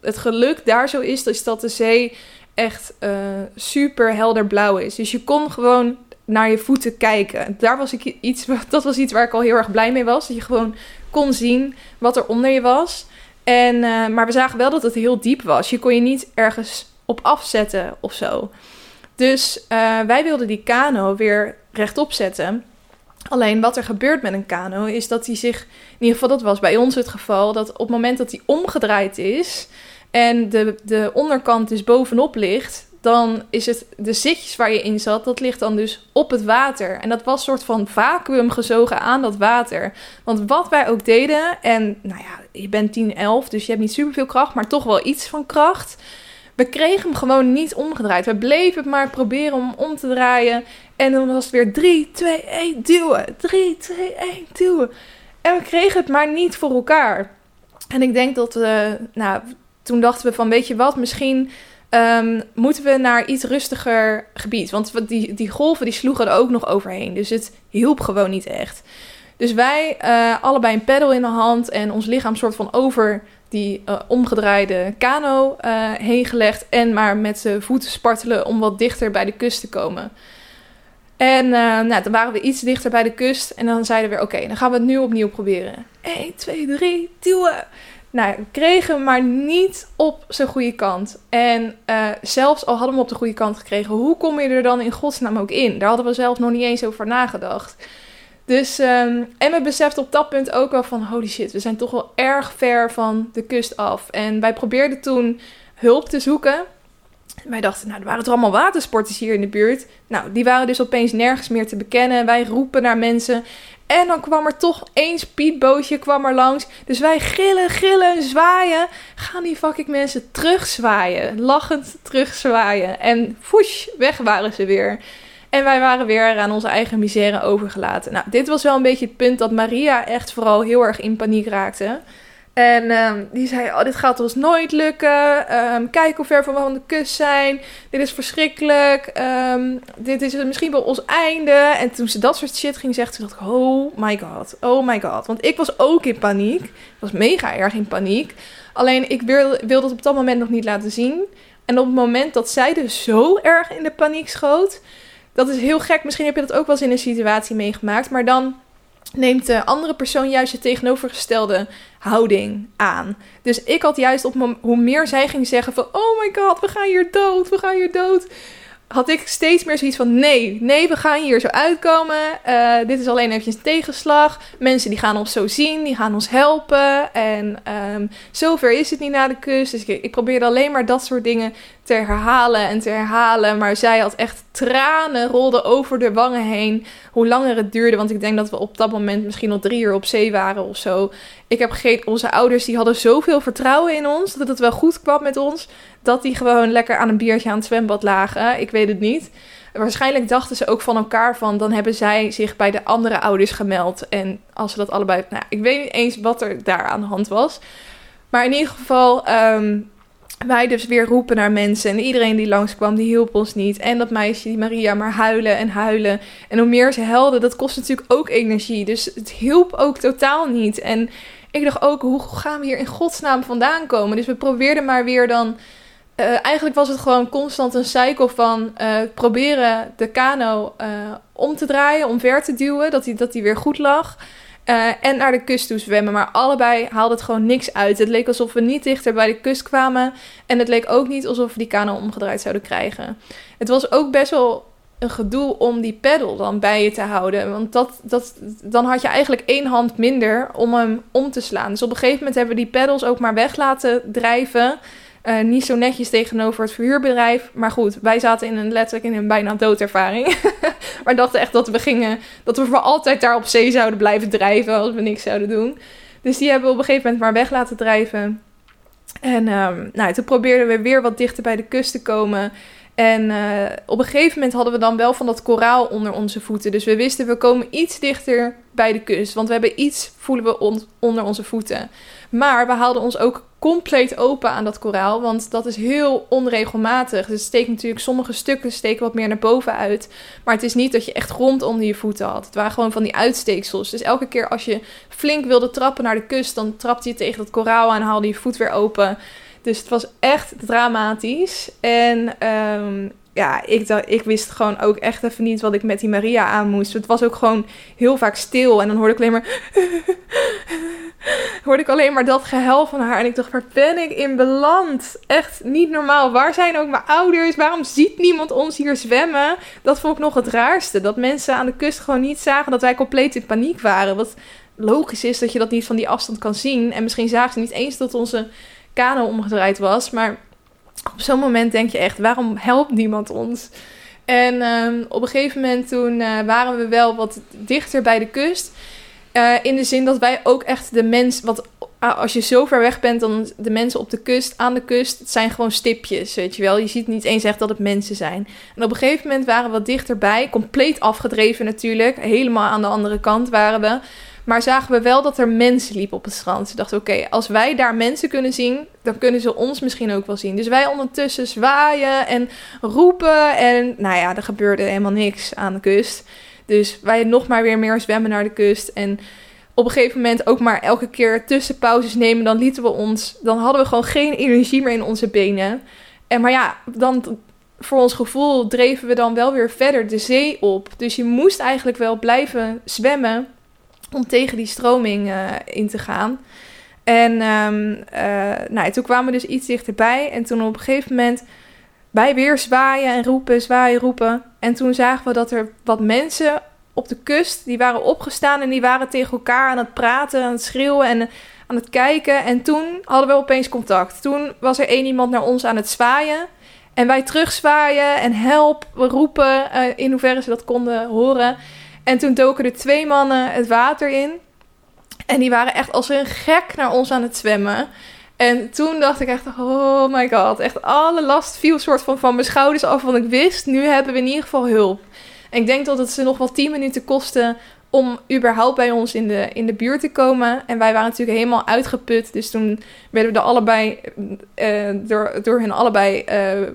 het geluk daar zo is, is dat de zee echt uh, super helder blauw is. Dus je kon gewoon naar je voeten kijken. Daar was ik iets, dat was iets waar ik al heel erg blij mee was. Dat je gewoon kon zien wat er onder je was. En, uh, maar we zagen wel dat het heel diep was. Je kon je niet ergens op afzetten of zo. Dus uh, wij wilden die kano weer rechtop zetten. Alleen wat er gebeurt met een kano is dat hij zich, in ieder geval dat was bij ons het geval, dat op het moment dat hij omgedraaid is en de, de onderkant dus bovenop ligt, dan is het de zitjes waar je in zat, dat ligt dan dus op het water. En dat was soort van vacuüm gezogen aan dat water. Want wat wij ook deden, en nou ja, je bent 10, 11, dus je hebt niet superveel kracht, maar toch wel iets van kracht. We kregen hem gewoon niet omgedraaid. We bleven het maar proberen om om te draaien. En dan was het weer 3, 2, 1, duwen. 3, 2, 1, duwen. En we kregen het maar niet voor elkaar. En ik denk dat we, nou, toen dachten we van, weet je wat, misschien um, moeten we naar iets rustiger gebied. Want die, die golven die sloegen er ook nog overheen. Dus het hielp gewoon niet echt. Dus wij uh, allebei een pedal in de hand en ons lichaam soort van over die uh, omgedraaide kano uh, heen gelegd. En maar met z'n voeten spartelen om wat dichter bij de kust te komen. En nou, dan waren we iets dichter bij de kust. En dan zeiden we oké, dan gaan we het nu opnieuw proberen. 1, 2, 3, duwen. Nou, kregen hem maar niet op zijn goede kant. En uh, zelfs al hadden we hem op de goede kant gekregen, hoe kom je er dan in godsnaam ook in? Daar hadden we zelf nog niet eens over nagedacht. Dus, um, en we beseften op dat punt ook wel van, holy shit, we zijn toch wel erg ver van de kust af. En wij probeerden toen hulp te zoeken. Wij dachten, nou, er waren toch allemaal watersporters hier in de buurt. Nou, die waren dus opeens nergens meer te bekennen. Wij roepen naar mensen. En dan kwam er toch één speedbootje kwam er langs. Dus wij gillen, gillen, zwaaien. Gaan die fucking mensen terugzwaaien. Lachend terugzwaaien. En foesh, weg waren ze weer. En wij waren weer aan onze eigen misère overgelaten. Nou, dit was wel een beetje het punt dat Maria echt vooral heel erg in paniek raakte. En um, die zei, oh, dit gaat ons nooit lukken. Um, kijk hoe ver we van de kust zijn. Dit is verschrikkelijk. Um, dit is misschien wel ons einde. En toen ze dat soort shit ging zeggen, toen dacht ik, oh my god, oh my god. Want ik was ook in paniek. Ik was mega erg in paniek. Alleen ik wilde, het op dat moment nog niet laten zien. En op het moment dat zij dus zo erg in de paniek schoot... Dat is heel gek. Misschien heb je dat ook wel eens in een situatie meegemaakt. Maar dan neemt de andere persoon juist de tegenovergestelde houding aan. Dus ik had juist op hoe meer zij ging zeggen van oh my god, we gaan hier dood, we gaan hier dood. Had ik steeds meer zoiets van nee, nee, we gaan hier zo uitkomen. Uh, dit is alleen eventjes een tegenslag. Mensen die gaan ons zo zien, die gaan ons helpen. En um, zover is het niet naar de kust. Dus ik, ik probeerde alleen maar dat soort dingen te herhalen en te herhalen. Maar zij had echt tranen rolden over de wangen heen. Hoe langer het duurde, want ik denk dat we op dat moment misschien al drie uur op zee waren of zo. Ik heb gegeten, onze ouders die hadden zoveel vertrouwen in ons, dat het wel goed kwam met ons, dat die gewoon lekker aan een biertje aan het zwembad lagen. Ik weet het niet. Waarschijnlijk dachten ze ook van elkaar van, dan hebben zij zich bij de andere ouders gemeld. En als ze dat allebei, nou, ik weet niet eens wat er daar aan de hand was. Maar in ieder geval, um, wij dus weer roepen naar mensen. En iedereen die langskwam, die hielp ons niet. En dat meisje, die Maria, maar huilen en huilen. En hoe meer ze helden, dat kost natuurlijk ook energie. Dus het hielp ook totaal niet. En ik dacht ook, hoe gaan we hier in godsnaam vandaan komen? Dus we probeerden maar weer dan... Uh, eigenlijk was het gewoon constant een cycle van uh, proberen de kano uh, om te draaien, omver te duwen, dat hij dat die weer goed lag. En naar de kust toe zwemmen. Maar allebei haalde het gewoon niks uit. Het leek alsof we niet dichter bij de kust kwamen. En het leek ook niet alsof we die kano omgedraaid zouden krijgen. Het was ook best wel een gedoe om die pedal dan bij je te houden. Want dat, dat, dan had je eigenlijk één hand minder om hem om te slaan. Dus op een gegeven moment hebben we die pedals ook maar weg laten drijven. Uh, niet zo netjes tegenover het verhuurbedrijf. Maar goed, wij zaten in een letterlijk in een bijna doodervaring. maar dachten echt dat we gingen, dat we voor altijd daar op zee zouden blijven drijven als we niks zouden doen. Dus die hebben we op een gegeven moment maar weg laten drijven. En um, nou, toen probeerden we weer wat dichter bij de kust te komen. En uh, op een gegeven moment hadden we dan wel van dat koraal onder onze voeten. Dus we wisten, we komen iets dichter bij de kust. Want we hebben iets, voelen we on onder onze voeten. Maar we haalden ons ook compleet open aan dat koraal. Want dat is heel onregelmatig. Dus het steekt natuurlijk, sommige stukken steken wat meer naar boven uit. Maar het is niet dat je echt grond onder je voeten had. Het waren gewoon van die uitsteeksels. Dus elke keer als je flink wilde trappen naar de kust, dan trapte je tegen dat koraal en haalde je voet weer open. Dus het was echt dramatisch. En um, ja, ik, ik wist gewoon ook echt even niet wat ik met die Maria aan moest. Het was ook gewoon heel vaak stil. En dan hoorde ik alleen maar. hoorde ik alleen maar dat gehuil van haar. En ik dacht, waar ben ik in beland? Echt niet normaal. Waar zijn ook mijn ouders? Waarom ziet niemand ons hier zwemmen? Dat vond ik nog het raarste. Dat mensen aan de kust gewoon niet zagen dat wij compleet in paniek waren. Wat logisch is dat je dat niet van die afstand kan zien. En misschien zagen ze niet eens dat onze kano omgedraaid was. Maar op zo'n moment denk je echt, waarom helpt niemand ons? En um, op een gegeven moment toen uh, waren we wel wat dichter bij de kust. Uh, in de zin dat wij ook echt de mens, wat als je zo ver weg bent dan de mensen op de kust, aan de kust, het zijn gewoon stipjes, weet je wel. Je ziet niet eens echt dat het mensen zijn. En op een gegeven moment waren we wat dichterbij, compleet afgedreven natuurlijk, helemaal aan de andere kant waren we. Maar zagen we wel dat er mensen liepen op het strand. Ze dachten, oké, als wij daar mensen kunnen zien, dan kunnen ze ons misschien ook wel zien. Dus wij ondertussen zwaaien en roepen. En nou ja, er gebeurde helemaal niks aan de kust. Dus wij nog maar weer meer zwemmen naar de kust. En op een gegeven moment ook maar elke keer tussenpauzes nemen. Dan lieten we ons, dan hadden we gewoon geen energie meer in onze benen. En maar ja, dan voor ons gevoel dreven we dan wel weer verder de zee op. Dus je moest eigenlijk wel blijven zwemmen om tegen die stroming uh, in te gaan. En um, uh, nou, toen kwamen we dus iets dichterbij. En toen op een gegeven moment bij weer zwaaien en roepen, zwaaien, roepen. En toen zagen we dat er wat mensen op de kust, die waren opgestaan en die waren tegen elkaar aan het praten, aan het schreeuwen en aan het kijken. En toen hadden we opeens contact. Toen was er één iemand naar ons aan het zwaaien. En wij terugzwaaien en help, we roepen uh, in hoeverre ze dat konden horen. En toen doken er twee mannen het water in. En die waren echt als een gek naar ons aan het zwemmen. En toen dacht ik echt, oh my god, echt alle last viel soort van van mijn schouders af. Want ik wist, nu hebben we in ieder geval hulp. En ik denk dat het ze nog wel 10 minuten kostte om überhaupt bij ons in de, in de buurt te komen. En wij waren natuurlijk helemaal uitgeput. Dus toen werden we allebei, uh, door, door hen allebei, uh,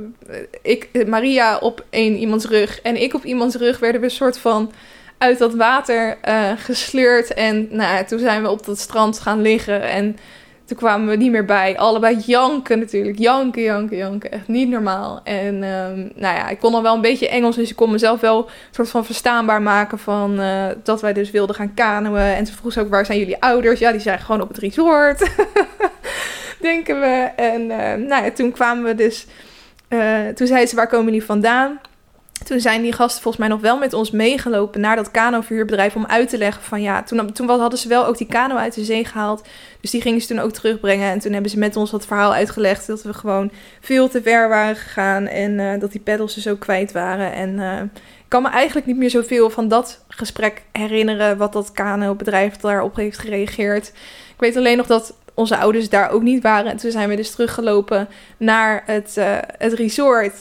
ik, Maria op een iemands rug en ik op iemands rug, werden we een soort van uit dat water uh, gesleurd. En nou, toen zijn we op dat strand gaan liggen. En toen kwamen we niet meer bij. Allebei janken natuurlijk. Janken, janken, janken. Echt niet normaal. En um, nou ja, ik kon al wel een beetje Engels. Dus ik kon mezelf wel een soort van verstaanbaar maken van uh, dat wij dus wilden gaan kanoën. En toen vroeg ze ook, waar zijn jullie ouders? Ja, die zijn gewoon op het resort. Denken we. En uh, nou ja, toen kwamen we dus... toen zei ze, waar komen jullie vandaan? Toen zijn die gasten volgens mij nog wel met ons meegelopen naar dat kanoverhuurbedrijf om uit te leggen van ja, toen, toen hadden ze wel ook die kano uit de zee gehaald. Dus die gingen ze toen ook terugbrengen. En toen hebben ze met ons dat verhaal uitgelegd dat we gewoon veel te ver waren gegaan en uh, dat die peddels dus ook kwijt waren. En uh, ik kan me eigenlijk niet meer zoveel van dat gesprek herinneren wat dat kano-bedrijf daarop heeft gereageerd. Ik weet alleen nog dat onze ouders daar ook niet waren. En toen zijn we dus teruggelopen naar het, uh, het resort.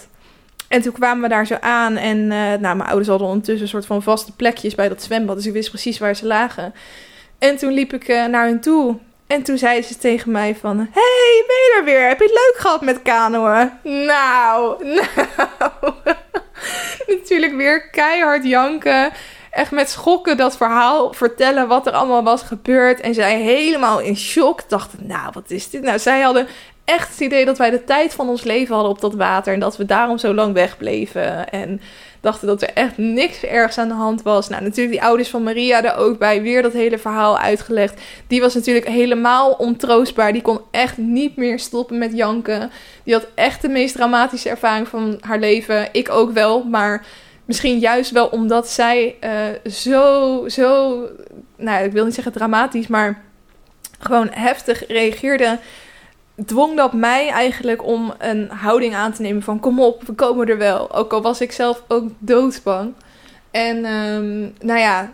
En toen kwamen we daar zo aan. En uh, nou, mijn ouders hadden ondertussen een soort van vaste plekjes bij dat zwembad. Dus ik wist precies waar ze lagen. En toen liep ik uh, naar hen toe. En toen zei ze tegen mij van... hey, ben je er weer? Heb je het leuk gehad met kanoën? Nou, nou. Natuurlijk weer keihard janken. Echt met schokken dat verhaal vertellen wat er allemaal was gebeurd. En zij helemaal in shock dachten, nou, wat is dit? Nou, zij hadden echt het idee dat wij de tijd van ons leven hadden op dat water. En dat we daarom zo lang wegbleven. En dachten dat er echt niks ergs aan de hand was. Nou, natuurlijk die ouders van Maria er ook bij. Weer dat hele verhaal uitgelegd. Die was natuurlijk helemaal ontroostbaar. Die kon echt niet meer stoppen met janken. Die had echt de meest dramatische ervaring van haar leven. Ik ook wel, maar... Misschien juist wel omdat zij uh, zo, zo, nou, ik wil niet zeggen dramatisch, maar gewoon heftig reageerde dwong dat mij eigenlijk om een houding aan te nemen van kom op, we komen er wel. Ook al was ik zelf ook doodsbang. En ehm, nou ja,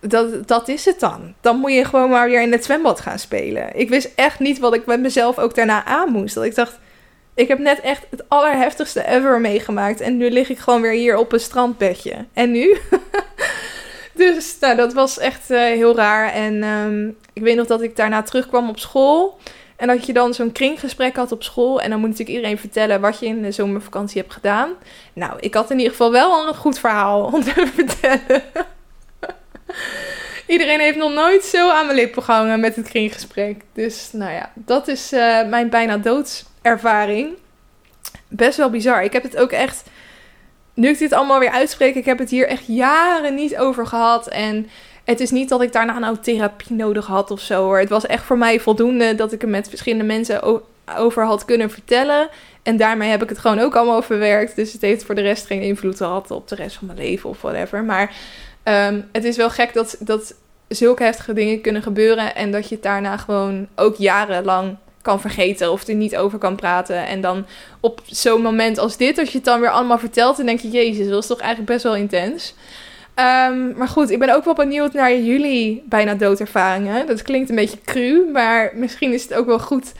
dat, dat is het dan. Dan moet je gewoon maar weer in het zwembad gaan spelen. Ik wist echt niet wat ik met mezelf ook daarna aan moest. Dat ik dacht, ik heb net echt het allerheftigste ever meegemaakt. En nu lig ik gewoon weer hier op een strandbedje. En nu? dus nou, dat was echt uh, heel raar. En um, ik weet nog dat ik daarna terugkwam op school. En dat je dan zo'n kringgesprek had op school. En dan moet natuurlijk iedereen vertellen wat je in de zomervakantie hebt gedaan. Nou, ik had in ieder geval wel een goed verhaal om te vertellen. Iedereen heeft nog nooit zo aan mijn lippen gehangen met het kringgesprek. Dus nou ja, dat is uh, mijn bijna doodservaring. Best wel bizar. Ik heb het ook echt. Nu ik dit allemaal weer uitspreek, ik heb het hier echt jaren niet over gehad. En het is niet dat ik daarna nou therapie nodig had of zo hoor. Het was echt voor mij voldoende dat ik er met verschillende mensen over had kunnen vertellen. En daarmee heb ik het gewoon ook allemaal verwerkt. Dus het heeft voor de rest geen invloed gehad op de rest van mijn leven of whatever. Maar um, het is wel gek dat, dat zulke heftige dingen kunnen gebeuren. En dat je het daarna gewoon ook jarenlang kan vergeten of er niet over kan praten. En dan op zo'n moment als dit, als je het dan weer allemaal vertelt, dan denk je, jezus, dat is toch eigenlijk best wel intens. Um, maar goed, ik ben ook wel benieuwd naar jullie bijna doodervaringen. Dat klinkt een beetje cru, maar misschien is het ook wel goed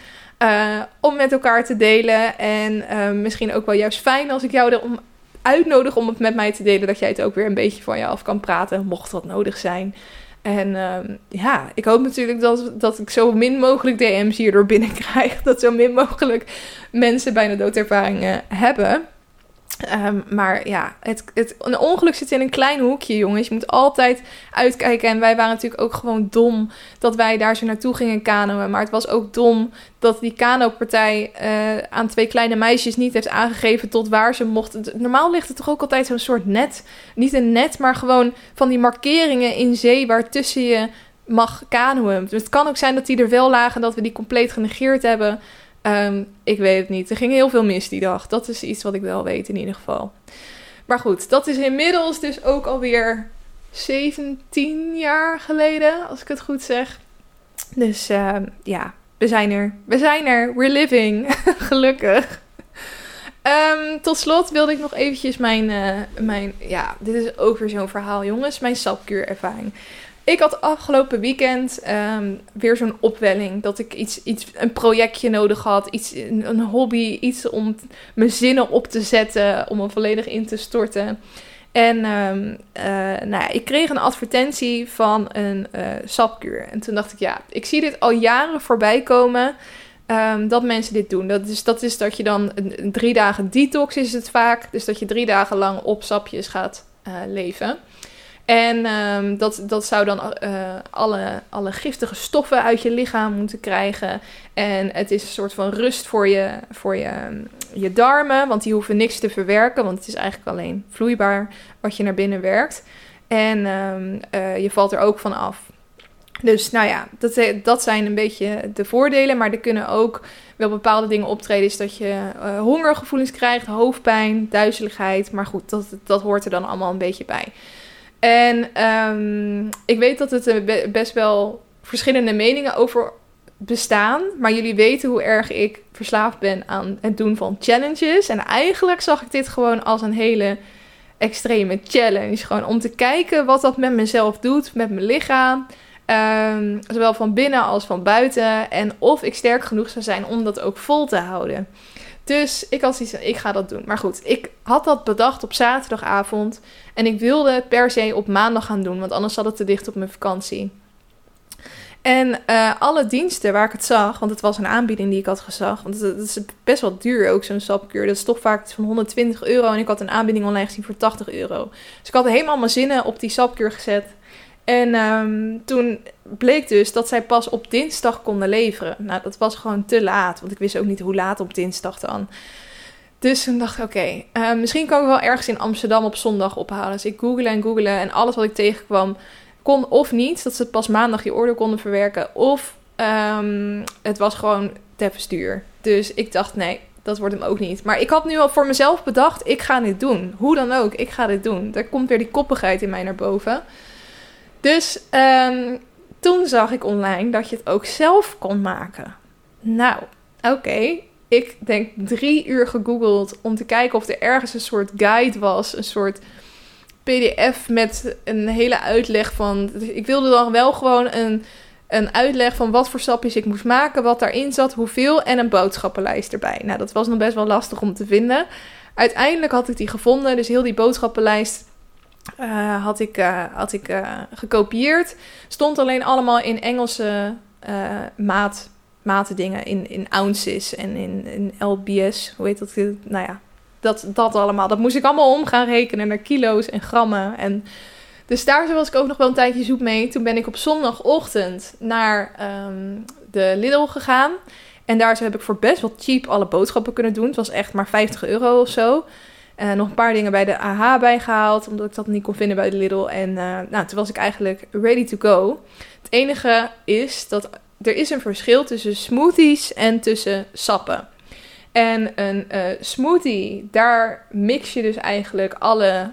uh, om met elkaar te delen. En uh, misschien ook wel juist fijn als ik jou erom uitnodig om het met mij te delen, dat jij het ook weer een beetje van je af kan praten, mocht dat nodig zijn. En uh, ja, ik hoop natuurlijk dat, dat ik zo min mogelijk DM's hierdoor binnenkrijg. Dat zo min mogelijk mensen bijna doodervaringen hebben. Um, maar ja, het, het, een ongeluk zit in een klein hoekje, jongens. Je moet altijd uitkijken. En wij waren natuurlijk ook gewoon dom dat wij daar zo naartoe gingen kanoën. Maar het was ook dom dat die kanopartij uh, aan twee kleine meisjes niet heeft aangegeven tot waar ze mochten. Normaal ligt er toch ook altijd zo'n soort net. Niet een net, maar gewoon van die markeringen in zee waartussen je mag kanoën. Dus het kan ook zijn dat die er wel lagen, dat we die compleet genegeerd hebben. Um, ik weet het niet. Er ging heel veel mis die dag. Dat is iets wat ik wel weet in ieder geval. Maar goed, dat is inmiddels dus ook alweer 17 jaar geleden, als ik het goed zeg. Dus uh, ja, we zijn er. We zijn er. We're living. Gelukkig. Um, tot slot wilde ik nog eventjes mijn, uh, mijn... Ja, dit is ook weer zo'n verhaal, jongens. Mijn sapkuurervaring. Ik had afgelopen weekend um, weer zo'n opwelling. Dat ik iets, iets, een projectje nodig had. Iets, een, hobby. Iets om mijn zinnen op te zetten. Om er volledig in te storten. En um, uh, nou ja, ik kreeg een advertentie van een uh, sapkuur. En toen dacht ik, ja, ik zie dit al jaren voorbij komen. Um, dat mensen dit doen. Dat is, dat is dat je dan een, drie dagen detox is het vaak. Dus dat je drie dagen lang op sapjes gaat uh, leven. En um, dat, dat zou dan uh, alle, alle giftige stoffen uit je lichaam moeten krijgen. En het is een soort van rust voor je, voor je, je darmen, want die hoeven niks te verwerken, want het is eigenlijk alleen vloeibaar wat je naar binnen werkt. En um, uh, je valt er ook van af. Dus nou ja, dat, dat zijn een beetje de voordelen. Maar er kunnen ook wel bepaalde dingen optreden. Is dat je hongergevoelens krijgt, hoofdpijn, duizeligheid. Maar goed, dat, dat hoort er dan allemaal een beetje bij. En um, ik weet dat het best wel verschillende meningen over bestaan. Maar jullie weten hoe erg ik verslaafd ben aan het doen van challenges. En eigenlijk zag ik dit gewoon als een hele extreme challenge. Gewoon om te kijken wat dat met mezelf doet, met mijn lichaam. Um, zowel van binnen als van buiten. En of ik sterk genoeg zou zijn om dat ook vol te houden. Dus ik had zoiets ik ga dat doen. Maar goed, ik had dat bedacht op zaterdagavond. En ik wilde het per se op maandag gaan doen, want anders zat het te dicht op mijn vakantie. En uh, alle diensten waar ik het zag, want het was een aanbieding die ik had gezag. Want het, is best wel duur ook, zo'n sapkuur. Dat is toch vaak iets van 120 euro. En ik had een aanbieding online gezien voor 80 euro. Dus ik had helemaal mijn zinnen op die sapkuur gezet. En um, toen bleek dus dat zij pas op dinsdag konden leveren. Nou, dat was gewoon te laat, want ik wist ook niet hoe laat op dinsdag dan. Dus toen dacht ik, oké, uh, misschien kan ik wel ergens in Amsterdam op zondag ophalen. Dus ik googelde en googelde en alles wat ik tegenkwam kon of niet. Dat ze pas maandag je order konden verwerken. Of um, het was gewoon te verstuur. Dus ik dacht, nee, dat wordt hem ook niet. Maar ik had nu al voor mezelf bedacht, ik ga dit doen. Hoe dan ook, ik ga dit doen. Daar komt weer die koppigheid in mij naar boven. Dus um, toen zag ik online dat je het ook zelf kon maken. Nou, Oké, ik denk drie uur gegoogeld om te kijken of er ergens een soort guide was. Een soort PDF met een hele uitleg van. Ik wilde dan wel gewoon een, een uitleg van wat voor sapjes ik moest maken, wat daarin zat, hoeveel en een boodschappenlijst erbij. Nou, dat was nog best wel lastig om te vinden. Uiteindelijk had ik die gevonden, dus heel die boodschappenlijst uh, had ik, uh, had ik uh, gekopieerd. Stond alleen allemaal in Engelse maat, matendingen, in, in ounces en in, in LBS. Hoe heet dat? Nou ja, dat, dat allemaal. Dat moest ik allemaal om gaan rekenen naar kilo's en grammen. En dus daar was ik ook nog wel een tijdje zoek mee. Toen ben ik op zondagochtend naar um, de Lidl gegaan. En daar heb ik voor best wel cheap alle boodschappen kunnen doen. Het was echt maar 50 euro of zo. Uh, nog een paar dingen bij de AH bijgehaald, omdat ik dat niet kon vinden bij de Lidl. En uh, nou, toen was ik eigenlijk ready to go. Het enige is dat er is een verschil tussen smoothies en tussen sappen. En een uh, smoothie, daar mix je dus eigenlijk alle,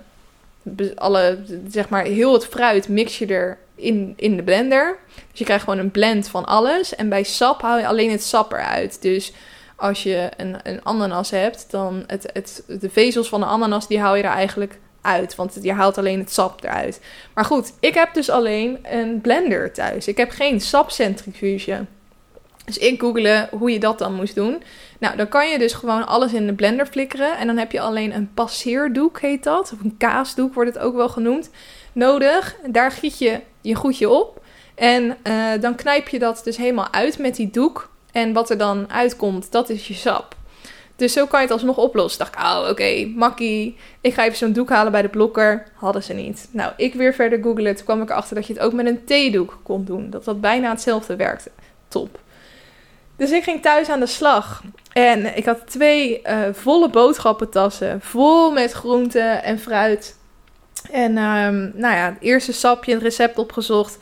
alle, zeg maar, heel het fruit mix je er in, in de blender. Dus je krijgt gewoon een blend van alles. En bij sap haal je alleen het sap eruit. Dus als je een, een ananas hebt, dan het, het, de vezels van de ananas, die haal je er eigenlijk uit. Want je haalt alleen het sap eruit. Maar goed, ik heb dus alleen een blender thuis. Ik heb geen sapcentrifuge. Dus ik googelde hoe je dat dan moest doen. Nou, dan kan je dus gewoon alles in de blender flikkeren. En dan heb je alleen een passeerdoek, heet dat. Of een kaasdoek wordt het ook wel genoemd. Nodig. Daar giet je je goedje op. En uh, dan knijp je dat dus helemaal uit met die doek. En wat er dan uitkomt, dat is je sap. Dus zo kan je het alsnog oplossen. Dacht ik, oh oké, okay, makkie. Ik ga even zo'n doek halen bij de blokker. Hadden ze niet. Nou, ik weer verder googlen. Toen kwam ik erachter dat je het ook met een theedoek kon doen. Dat dat bijna hetzelfde werkte. Top. Dus ik ging thuis aan de slag. En ik had twee uh, volle boodschappentassen. Vol met groenten en fruit. En um, nou ja, het eerste sapje, het recept opgezocht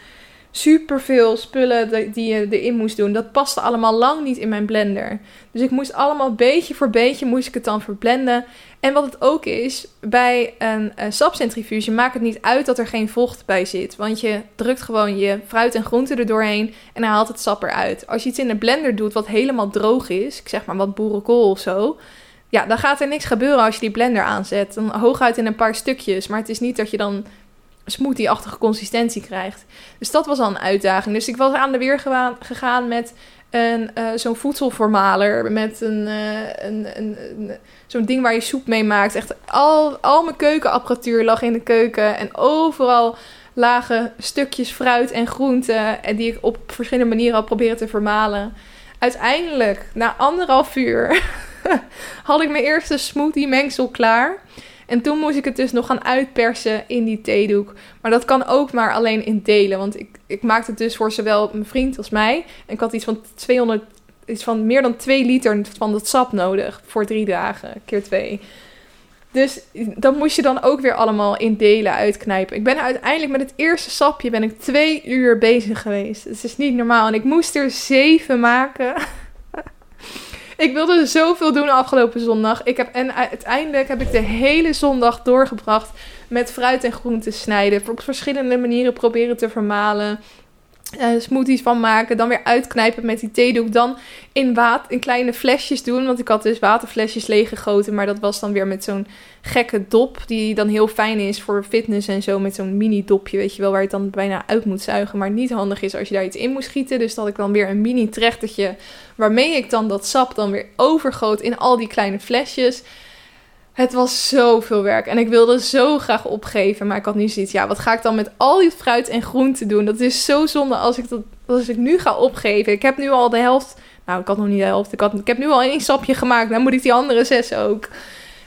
super veel spullen die je erin moest doen. Dat paste allemaal lang niet in mijn blender. Dus ik moest allemaal beetje voor beetje moest ik het dan verblenden. En wat het ook is, bij een, een sapcentrifuge maakt het niet uit dat er geen vocht bij zit. Want je drukt gewoon je fruit en groenten er doorheen en dan haalt het sap eruit. Als je iets in de blender doet wat helemaal droog is, ik zeg maar wat boerenkool of zo... Ja, dan gaat er niks gebeuren als je die blender aanzet. Dan hooguit in een paar stukjes. Maar het is niet dat je dan smoothie-achtige consistentie krijgt. Dus dat was al een uitdaging. Dus ik was aan de weer gegaan met een, uh, zo'n voedselformaler. Met een, uh, een, een, een zo'n ding waar je soep mee maakt. Echt al, al mijn keukenapparatuur lag in de keuken. En overal lagen stukjes fruit en groenten. En die ik op verschillende manieren al proberen te vermalen. Uiteindelijk, na anderhalf uur, had ik mijn eerste smoothie mengsel klaar. En toen moest ik het dus nog gaan uitpersen in die theedoek. Maar dat kan ook maar alleen in delen. Want ik, ik maakte het dus voor zowel mijn vriend als mij. En ik had iets van 200, iets van meer dan 2 liter van dat sap nodig. Voor drie dagen, keer twee. Dus dat moest je dan ook weer allemaal in delen uitknijpen. Ik ben uiteindelijk met het eerste sapje ben ik twee uur bezig geweest. Het is niet normaal. En ik moest er zeven maken. Ik wilde zoveel doen afgelopen zondag. Ik heb, en uiteindelijk heb ik de hele zondag doorgebracht met fruit en groenten snijden. Op verschillende manieren proberen te vermalen. Uh, smoothies van maken, dan weer uitknijpen met die theedoek. Dan in, water, in kleine flesjes doen. Want ik had dus waterflesjes leeggegoten. Maar dat was dan weer met zo'n gekke dop. Die dan heel fijn is voor fitness en zo. Met zo'n mini dopje, weet je wel. Waar je het dan bijna uit moet zuigen. Maar niet handig is als je daar iets in moet schieten. Dus dat ik dan weer een mini trechtertje. Waarmee ik dan dat sap dan weer overgoot in al die kleine flesjes. Het was zoveel werk en ik wilde zo graag opgeven. Maar ik had nu zoiets, ja, wat ga ik dan met al die fruit en groenten doen? Dat is zo zonde als ik, dat, als ik nu ga opgeven. Ik heb nu al de helft, nou, ik had nog niet de helft. Ik, had, ik heb nu al één sapje gemaakt, dan moet ik die andere zes ook.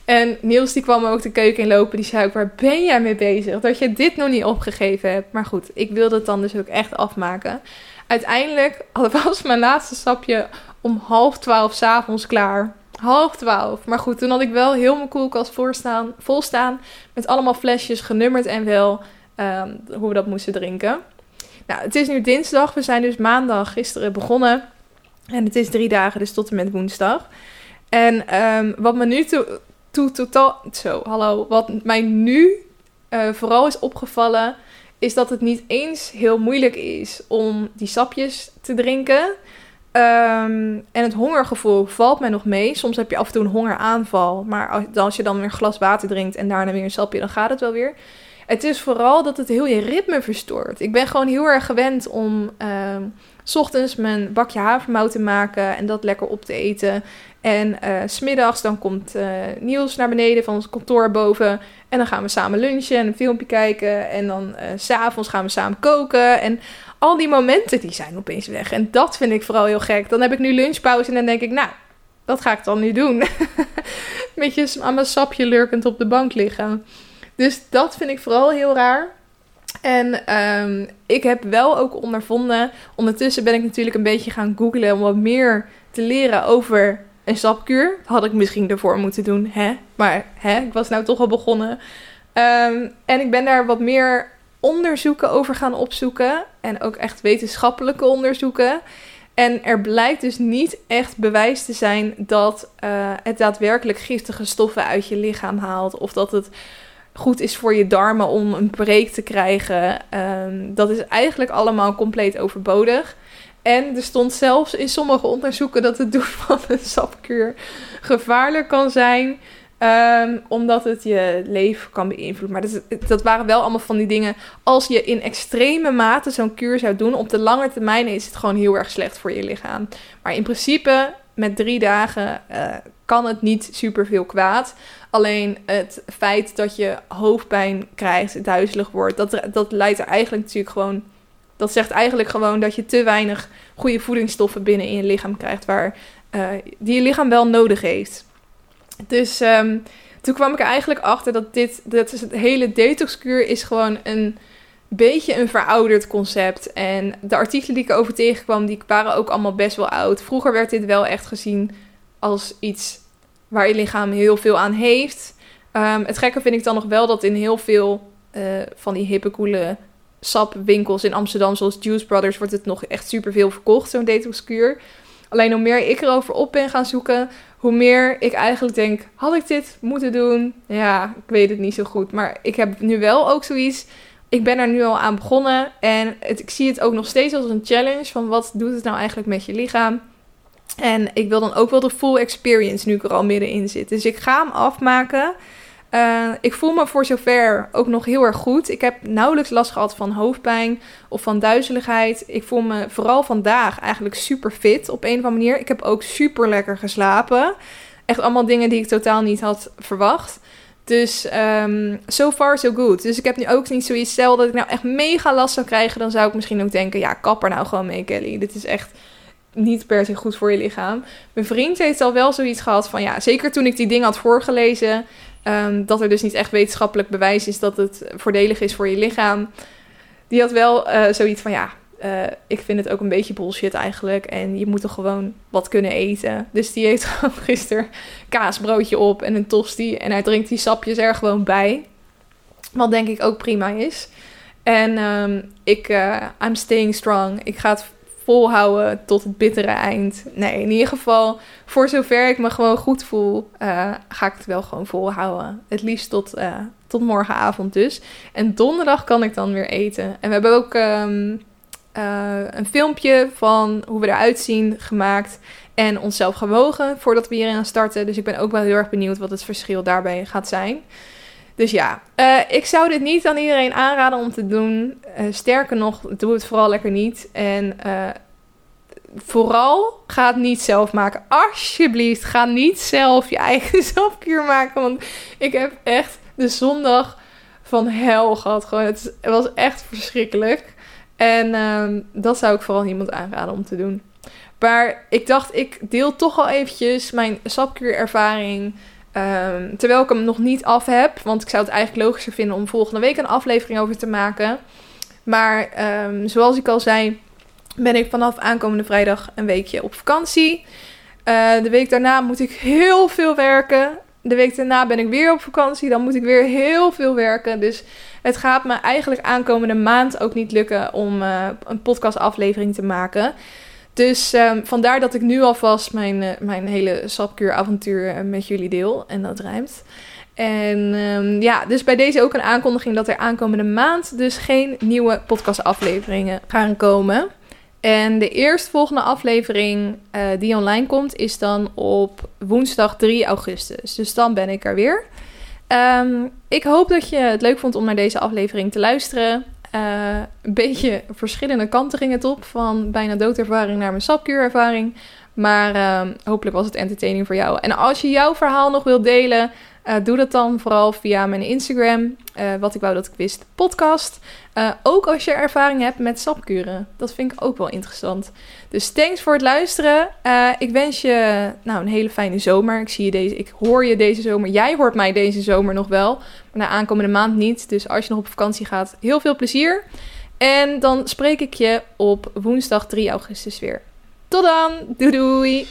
En Niels die kwam ook de keuken in lopen. Die zei ook, waar ben jij mee bezig? Dat je dit nog niet opgegeven hebt. Maar goed, ik wilde het dan dus ook echt afmaken. Uiteindelijk was mijn laatste sapje om half twaalf s'avonds klaar. Half twaalf. Maar goed, toen had ik wel heel mijn koelkast voorstaan, vol staan. Met allemaal flesjes genummerd en wel ehm, hoe we dat moesten drinken. Nou, het is nu dinsdag. We zijn dus maandag gisteren begonnen. En het is drie dagen, dus tot en met woensdag. En um, wat me nu hallo. Wat mij nu uh, vooral is opgevallen... is dat het niet eens heel moeilijk is om die sapjes te drinken... Ehm, en het hongergevoel valt mij nog mee. Soms heb je af en toe een hongeraanval. Maar als, als je dan weer een glas water drinkt en daarna weer een sapje, dan gaat het wel weer. Het is vooral dat het heel je ritme verstoort. Ik ben gewoon heel erg gewend om uh, s ochtends mijn bakje havermout te maken en dat lekker op te eten. En uh, smiddags dan komt uh, Niels naar beneden van ons kantoor boven. En dan gaan we samen lunchen en een filmpje kijken. En dan uh, s'avonds gaan we samen koken. En al die momenten die zijn opeens weg. En dat vind ik vooral heel gek. Dan heb ik nu lunchpauze en dan denk ik, nou, wat ga ik dan nu doen? Beetje aan mijn sapje lurkend op de bank liggen. Dus dat vind ik vooral heel raar. En um, ik heb wel ook ondervonden. Ondertussen ben ik natuurlijk een beetje gaan googlen om wat meer te leren over een sapkuur. Had ik misschien ervoor moeten doen, hè? Maar hè, ik was nou toch al begonnen. Um, en ik ben daar wat meer onderzoeken over gaan opzoeken. En ook echt wetenschappelijke onderzoeken. En er blijkt dus niet echt bewijs te zijn dat uh, het daadwerkelijk giftige stoffen uit je lichaam haalt. Of dat het goed is voor je darmen om een breek te krijgen. Um, dat is eigenlijk allemaal compleet overbodig. En er stond zelfs in sommige onderzoeken dat het doen van een sapkuur gevaarlijk kan zijn. Um, omdat het je leven kan beïnvloeden. Maar dat, dat, waren wel allemaal van die dingen. Als je in extreme mate zo'n kuur zou doen, op de lange termijn is het gewoon heel erg slecht voor je lichaam. Maar in principe, met drie dagen uh, kan het niet super veel kwaad. Alleen het feit dat je hoofdpijn krijgt, duizelig wordt, dat, dat leidt er eigenlijk natuurlijk gewoon. Dat zegt eigenlijk gewoon dat je te weinig goede voedingsstoffen binnen in je lichaam krijgt, waar, uh, die je lichaam wel nodig heeft. Dus um, toen kwam ik er eigenlijk achter dat dit, dat is het hele detoxkuur is gewoon een beetje een verouderd concept. En de artikelen die ik over tegenkwam, die waren ook allemaal best wel oud. Vroeger werd dit wel echt gezien als iets waar je lichaam heel veel aan heeft. Um, het gekke vind ik dan nog wel dat in heel veel uh, van die hippe, coole sapwinkels in Amsterdam, zoals Juice Brothers, wordt het nog echt super veel verkocht, zo'n detoxkuur. Alleen hoe meer ik erover op ben gaan zoeken, hoe meer ik eigenlijk denk: had ik dit moeten doen? Ja, ik weet het niet zo goed. Maar ik heb nu wel ook zoiets. Ik ben er nu al aan begonnen. En ik zie het ook nog steeds als een challenge: van wat doet het nou eigenlijk met je lichaam? En ik wil dan ook wel de full experience nu ik er al middenin zit. Dus ik ga hem afmaken. Uh, ik voel me voor zover ook nog heel erg goed. Ik heb nauwelijks last gehad van hoofdpijn of van duizeligheid. Ik voel me vooral vandaag eigenlijk super fit op een of andere manier. Ik heb ook super lekker geslapen. Echt allemaal dingen die ik totaal niet had verwacht. Dus um, so far so good. Dus ik heb nu ook niet zoiets. Stel dat ik nou echt mega last zou krijgen, dan zou ik misschien ook denken: ja, kap er nou gewoon mee, Kelly. Dit is echt niet per se goed voor je lichaam. Mijn vriend heeft al wel zoiets gehad van ja, zeker toen ik die dingen had voorgelezen. Um, dat er dus niet echt wetenschappelijk bewijs is dat het voordelig is voor je lichaam. Die had wel uh, zoiets van ja, uh, ik vind het ook een beetje bullshit eigenlijk. En je moet er gewoon wat kunnen eten. Dus die heeft gewoon gisteren kaasbroodje op en een tosti. En hij drinkt die sapjes er gewoon bij. Wat denk ik ook prima is. En um, ik, uh, I'm staying strong. Ik ga het volhouden tot het bittere eind. Nee, in ieder geval, voor zover ik me gewoon goed voel, uh, ga ik het wel gewoon volhouden. Het liefst tot, uh, tot morgenavond dus. En donderdag kan ik dan weer eten. En we hebben ook um, uh, een filmpje van hoe we eruit zien gemaakt. En onszelf gewogen voordat we hierin gaan starten. Dus ik ben ook wel heel erg benieuwd wat het verschil daarbij gaat zijn. Dus ja, uh, ik zou dit niet aan iedereen aanraden om te doen. Uh, sterker nog, doe het vooral lekker niet. En uh, vooral ga het niet zelf maken. Alsjeblieft, ga niet zelf je eigen zelfkuur maken. Want ik heb echt de zondag van hel gehad. Gewoon, het was echt verschrikkelijk. En um, dat zou ik vooral niemand aanraden om te doen. Maar ik dacht, ik deel toch al eventjes mijn sapkuurervaring... Um, terwijl ik hem nog niet af heb. Want ik zou het eigenlijk logischer vinden om volgende week een aflevering over te maken. Maar um, zoals ik al zei, ben ik vanaf aankomende vrijdag een weekje op vakantie. Uh, de week daarna moet ik heel veel werken. De week daarna ben ik weer op vakantie. Dan moet ik weer heel veel werken. Dus het gaat me eigenlijk aankomende maand ook niet lukken om uh, een podcastaflevering te maken. Dus um, vandaar dat ik nu alvast mijn, uh, mijn hele sapkuuravontuur uh, met jullie deel. En dat ruimt. En um, ja, dus bij deze ook een aankondiging dat er aankomende maand dus geen nieuwe podcastafleveringen gaan komen. En de eerstvolgende aflevering uh, die online komt, is dan op woensdag 3 augustus. Dus dan ben ik er weer. Um, ik hoop dat je het leuk vond om naar deze aflevering te luisteren. Uh, een beetje verschillende kanten ging het op. Van bijna doodervaring naar mijn sapkuurervaring. Maar uh, hopelijk was het entertaining voor jou. En als je jouw verhaal nog wilt delen, uh, doe dat dan vooral via mijn Instagram. Uh, wat ik wou dat ik wist, podcast. Uh, ook als je ervaring hebt met sapkuren. Dat vind ik ook wel interessant. Dus thanks voor het luisteren. ik wens je nou, een hele fijne zomer. Ik, zie je deze, ik hoor je deze zomer. Jij hoort mij deze zomer nog wel. Maar na aankomende maand niet. Dus als je nog op vakantie gaat, heel veel plezier. En dan spreek ik je op woensdag 3 augustus weer. Tot dan. Doei doei.